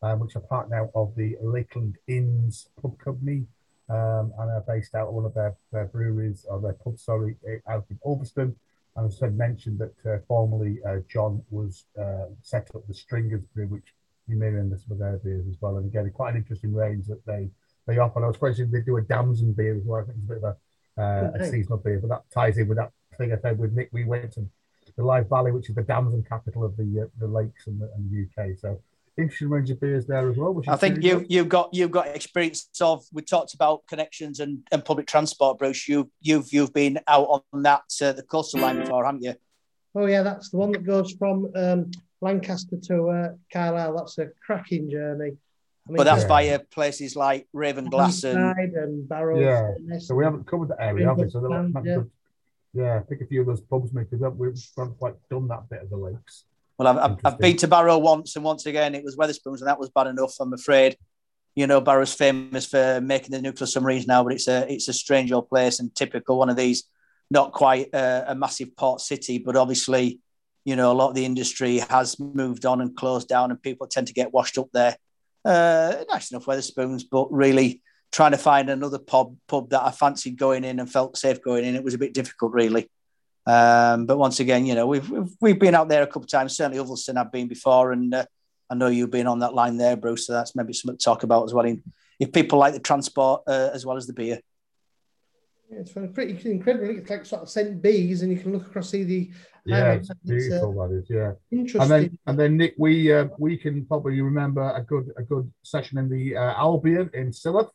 um, which are part now of the Lakeland Inns Pub Company um, and are based out of one of their, their breweries, or their pubs, sorry, eh, out in Ulverston. And as I mentioned that uh, formerly uh, John was uh, set up the Stringers Brew, which you may remember some of their beers as well. And again, quite an interesting range that they they offer. And I was questioning they do a Damson beer as well. I think it's a bit of a, uh, a seasonal beer, but that ties in with that thing I said with Nick. We went to the Lyth Valley, which is the Damson capital of the uh, the lakes and the, and the UK. So interesting range of beers there as well. which I think you good. you've got you've got experience of. We talked about connections and, and public transport, Bruce. You you've you've been out on that uh, the coastal line before, haven't you? Oh yeah, that's the one that goes from um, Lancaster to uh, Carlisle. That's a cracking journey. I mean, But that's Yeah. via places like Ravenglass and and Barrow. Yeah, Furness So we haven't covered that area, have we? So Greenwood that, Band, that yeah. could- yeah, I think a few of those pubs make it up. We haven't quite done that bit of the lakes. Well, I've, I've, I've been to Barrow once, and once again, it was Wetherspoons, and that was bad enough. I'm afraid. You know, Barrow's famous for making the nuclear submarines now, but it's a it's a strange old place and typical one of these, not quite uh, a massive port city, but obviously, you know, a lot of the industry has moved on and closed down, and people tend to get washed up there. Uh, nice enough Wetherspoons, but really trying to find another pub pub that I fancied going in and felt safe going in, it was a bit difficult, really. Um, but once again, you know, we've, we've we've been out there a couple of times. Certainly, Ulverston I've been before, and uh, I know you've been on that line there, Bruce. So that's maybe something to talk about as well. In, if people like the transport uh, as well as the beer, Yeah, it's very pretty incredible. It's like sort of St. Bees, and you can look across see the Yeah, highway. it's It's, uh, beautiful. that is. Yeah. interesting. And then, and then Nick, we uh, we can probably remember a good a good session in the uh, Albion in Silloth,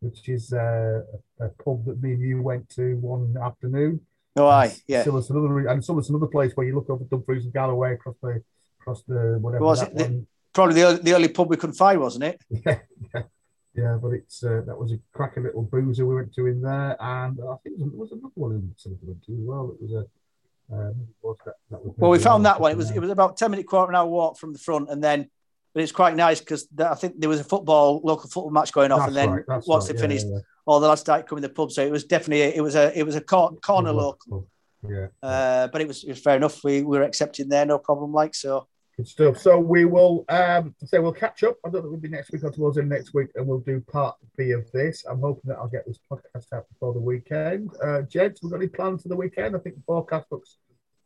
which is uh, a, a pub that me and you went to one afternoon. Oh, aye, yeah. Silloth's another, and another place where you look over Dumfries and Galloway across the across the whatever Was it the- Probably the, only, the only pub we couldn't find, wasn't it? Yeah, yeah, yeah. But it's uh, that was a cracking little boozer we went to in there, and I think there was another one in Silleth we went to as well. It was a. Um, was that, that was Well, we found that one. It was it was about ten minute quarter an hour walk from the front, and then. But it's quite nice because I think there was a football local football match going off, That's and then right, once right, it yeah, finished, yeah, all the lads started coming to the pub. So it was definitely it was a it was a cor- corner yeah. local. Yeah. Uh, but it was, it was fair enough. We, we were accepting there, no problem. Like so, Good stuff. So we will um say we'll catch up. I don't know if it'll be next week or towards the next week, and we'll do part B of this. I'm hoping that I'll get this podcast out before the weekend. Uh gents, we've got any plans for the weekend? I think the forecast looks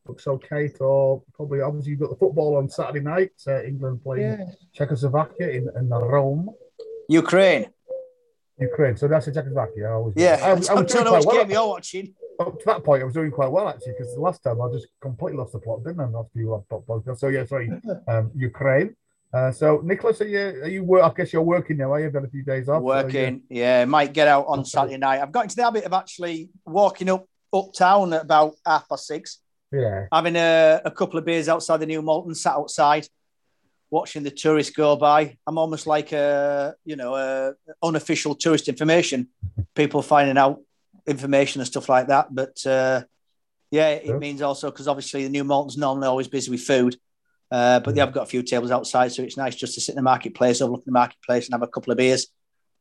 looks okay for probably obviously you've got the football on Saturday night, uh, England playing yeah, Czechoslovakia in, in Rome. Ukraine. Ukraine. So that's a Czechoslovakia. I always Yeah, I, was- I I was don't doing know quite which well. game you're watching. Up to that point, I was doing quite well actually because the last time I just completely lost the plot, didn't I? After you lost plot podcast. So yeah, sorry, um, Ukraine. Uh, so Nicholas, are you? Are you? wor- I guess you're working now. Are you? You've got a few days off. so Working, yeah, might get out on Okay. Saturday night. I've got into the habit of actually walking up uptown at about half past six, yeah. having a, a couple of beers outside the New Malton, sat outside, watching the tourists go by. I'm almost like a, you know, a unofficial tourist information. People finding out information and stuff like that. But uh, yeah, it Yeah. means also because obviously the New Malton's normally always busy with food. Uh, but they have got a few tables outside, so it's nice just to sit in the marketplace, overlook the marketplace, and have a couple of beers.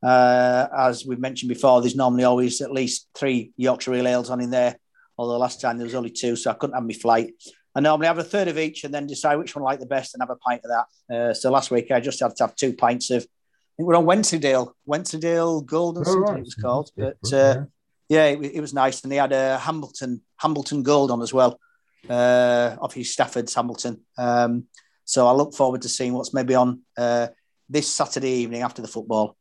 Uh, as we've mentioned before, there's normally always at least three Yorkshire Ale ales on in there. Although last time there was only two, so I couldn't have my flight. I normally have a third of each and then decide which one I like the best and have a pint of that. Uh, so last week I just had to have two pints of. I think we're on Wensleydale, Wensleydale Golden, Oh, something right. it was called. But Yeah. uh, yeah, it, it was nice, and they had a Hambleton Hambleton Gold on as well, uh, off his Stafford's Hambleton. Um, so I look forward to seeing what's maybe on uh, this Saturday evening after the football.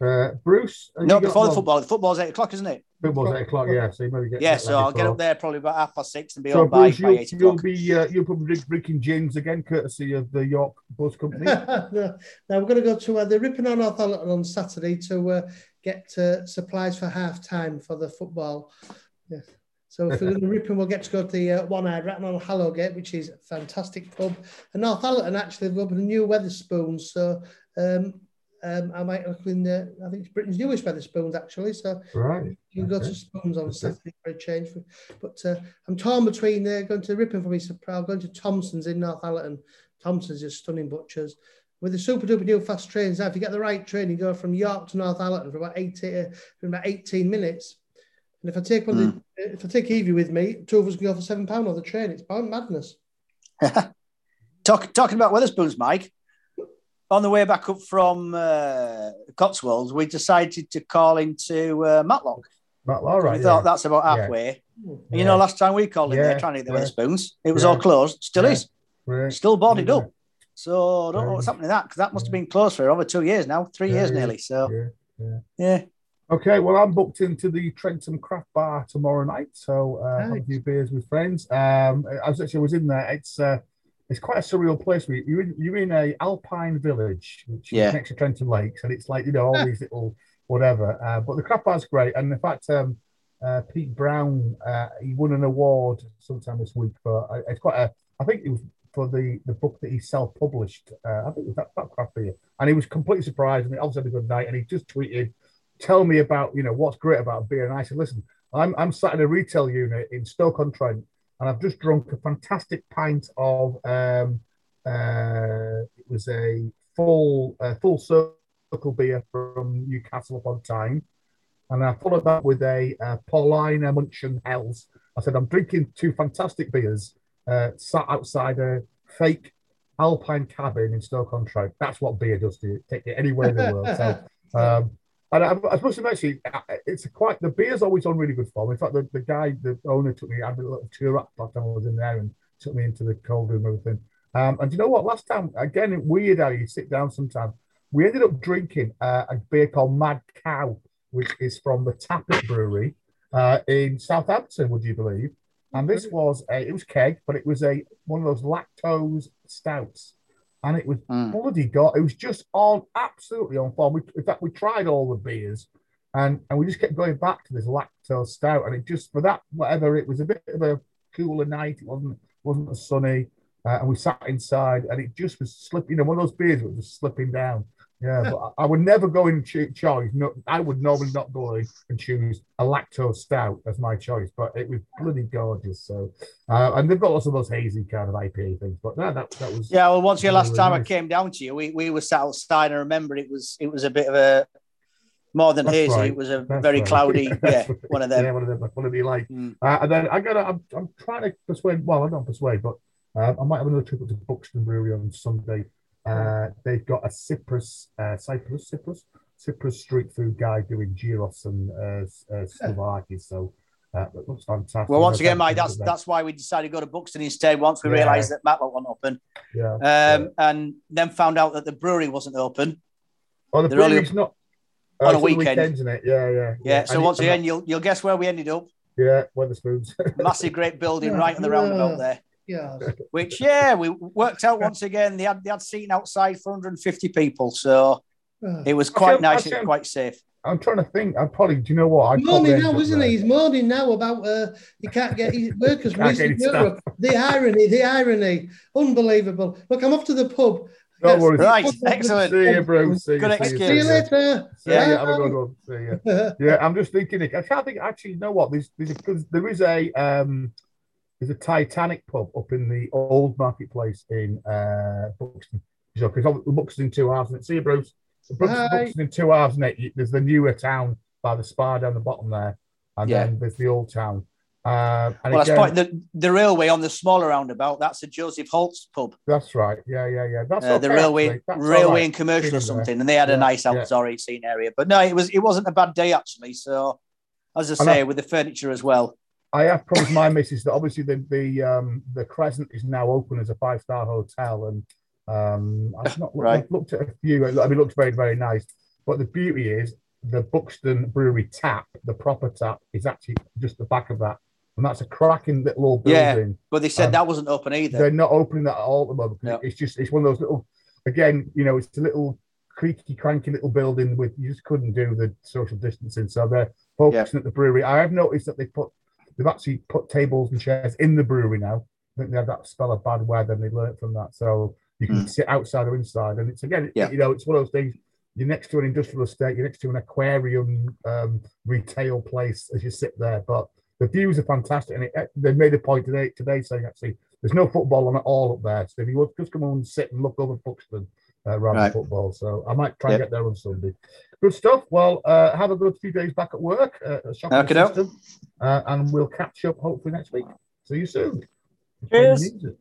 Uh, Bruce. No, before the football. The football's eight o'clock, isn't it? Football's eight o'clock. Yeah. So you maybe get. Yeah, so I'll get up there probably about half past six and be So on by Bruce, by you'll, eight you'll o'clock. be uh, you'll probably drink- drinking gins again, courtesy of the York Bus Company. no, now we're going to go to uh, the Ripon on Northallerton on Saturday to uh, get uh, supplies for half time for the football. Yeah. So if we're going to Ripon, we'll get to go to the uh, One Eyed Rat on Hallowgate, which is a fantastic pub. And Northallerton actually have opened a new Wetherspoons, so um, um, I might look in the, I think it's Britain's newest Wetherspoons actually. So right. you can go Okay. to Spoons on. Saturday for a change. But uh, I'm torn between uh, going to Ripon for me, so I'm going to Thompson's in Northallerton. Thompson's is stunning butchers. With the super duper new fast trains, now if you get the right train, you go from York to Northallerton for about 18, uh, for about 18 minutes. And if I take one, the, if I take Evie with me, two of us can go for seven pound on the train. It's madness. Talk, talking about Wetherspoons, Mike. On the way back up from uh, Cotswolds, we decided to call into uh, Matlock. All right. we thought yeah. that's about halfway. Yeah. you know, last time we called in Yeah, there trying to get the. Wetherspoons, it was all closed. Still is. Still boarded up. So I don't know what's happening to that because that must have been closed for over two years now, three years nearly. So Yeah. Okay, well, I'm booked into the Trentham Craft Bar tomorrow night, so uh, have a few beers with friends. Um, I was actually I was in there. It's uh, it's quite a surreal place. where You're in, you're in a alpine village, which Yeah. is next to Trentham Lakes, and it's like you know all these little whatever. Uh, but the craft bar's great, and in fact, um, uh, Pete Brown uh, he won an award sometime this week for uh, it's quite a. I think it was for the the book that he self published. Uh, I think it was that, that craft beer, and he was completely surprised, and he obviously had a good night, and he just tweeted, "Tell me about you know what's great about beer," and I said, "Listen, I'm I'm sat in a retail unit in Stoke on Trent." And I've just drunk a fantastic pint of um, uh, it was a full uh, full circle beer from Newcastle upon Tyne, and I followed that with a uh, Paulaner Munchen Hells. I said I'm drinking two fantastic beers, uh, sat outside a fake Alpine cabin in Stoke on Trent. That's what beer does to you. Take it anywhere in the world. So. Um, and I, I suppose actually, it's quite the beer's always on really good form. In fact, the, the guy, the owner, took me. I had a little tour up last time I was in there and took me into the cold room and everything. Um, and you know what? Last time, again, weird how you sit down sometimes. We ended up drinking uh, a beer called Mad Cow, which is from the Tappet Brewery uh, in Southampton. Would you believe? And this was a, it was keg, but it was a one of those lactose stouts and it was Mm. bloody god. It was just on absolutely on form. We, in fact, we tried all the beers, and and we just kept going back to this lactose stout, and it just for that whatever it was a bit of a cooler night. It wasn't wasn't as sunny, uh, and we sat inside, and it just was slipping. You know, one of those beers that was just slipping down. Yeah, but I would never go in choose. No, I would normally not go in and choose a lactose stout as my choice, but it was bloody gorgeous. So, uh, and they've got lots of those hazy kind of IPA things, but no, that that was Yeah, well, once your last Really time I came down to you, we, we were sat outside. I remember it was it was a bit of a more than That's hazy. right. It was a That's very right. cloudy. Yeah, one of them. Yeah, one of them. One of the like. Mm. Uh, and then I got. I'm, I'm trying to persuade. Well, I don't persuade, but uh, I might have another trip up to Buxton Brewery on Sunday. Uh, they've got a Cyprus, uh, Cyprus, Cyprus, Cyprus street food guy doing gyros and uh, uh, Slovakia. So uh, that looks fantastic. Well, once again, Mike, that's that's why we decided to go to Buxton instead. Once we Yeah. realised that Matlock wasn't open, yeah. um, and then found out that the brewery wasn't open. Oh, the they're only brewery's not on a it's the weekend. isn't it? Yeah, yeah, Yeah. so And once it- again, you'll you'll guess where we ended up. yeah, Wetherspoons. Massive, great building Yeah. right on the roundabout there. Yeah. Which yeah, we worked out once again. They had they had seating outside for 150 people, so it was quite Actually, nice. actually, It was quite safe. I'm trying to think. I probably. Do you know what? I moaning now, isn't he? He's moaning now about uh, he can't get his workers Can't get Europe. The irony, the irony, unbelievable. Look, I'm off to the pub. Don't Yes. worry. Right, excellent. See you, bro. See you. Good see excuse. See you later. See ya. Yeah. Have a good one. See ya. Yeah, I'm just thinking. I can't think. Actually, you know what? There's, there's a, 'cause there is a um, there's a Titanic pub up in the old marketplace in uh, Buxton. So, because Buxton in two halves. And see you, Bruce. Buxton, in two halves, and it, there's the newer town by the spa down the bottom there, and Yeah. then there's the old town. Uh, and Well, that's again, point. The, the railway on the smaller roundabout. That's a Joseph Holt's pub. that's right. Yeah, yeah, yeah. That's Uh, the railway. That's railway right. and commercial or something, and they had Yeah, a nice yeah. outdoor eating area. But no, it was it wasn't a bad day actually. So, as I And I- say, with the furniture as well. I have promised my missus that obviously the the um the Crescent is now open as a five star hotel, and um I've not looked, Right. I've looked at a few. I mean, it looks very very nice. But the beauty is the Buxton Brewery tap, the proper tap, is actually just the back of that, and that's a cracking little old Yeah. But they said Um, that wasn't open either. They're not opening that at all at the moment. No. It's just it's one of those little. Again, you know, it's a little creaky, cranky little building with you just couldn't do the social distancing. So they're focusing at the brewery. I have noticed that they put they've actually put tables and chairs in the brewery now. I think they had that spell of bad weather and they learned from that. So you can Mm. sit outside or inside. And it's again, Yeah. you know, it's one of those things. You're next to an industrial estate, you're next to an aquarium um, retail place as you sit there. But the views are fantastic. And it, they made a point today today saying actually there's no football on at all up there. So if you would just come on and sit and look over Buxton uh, rather Right. football. So I might try and get there on Sunday. Good stuff. Well, uh, have a good few days back at work. Uh, at Shopping Okey-doke. System, uh, and we'll catch up hopefully next week. See you soon. Cheers. Music.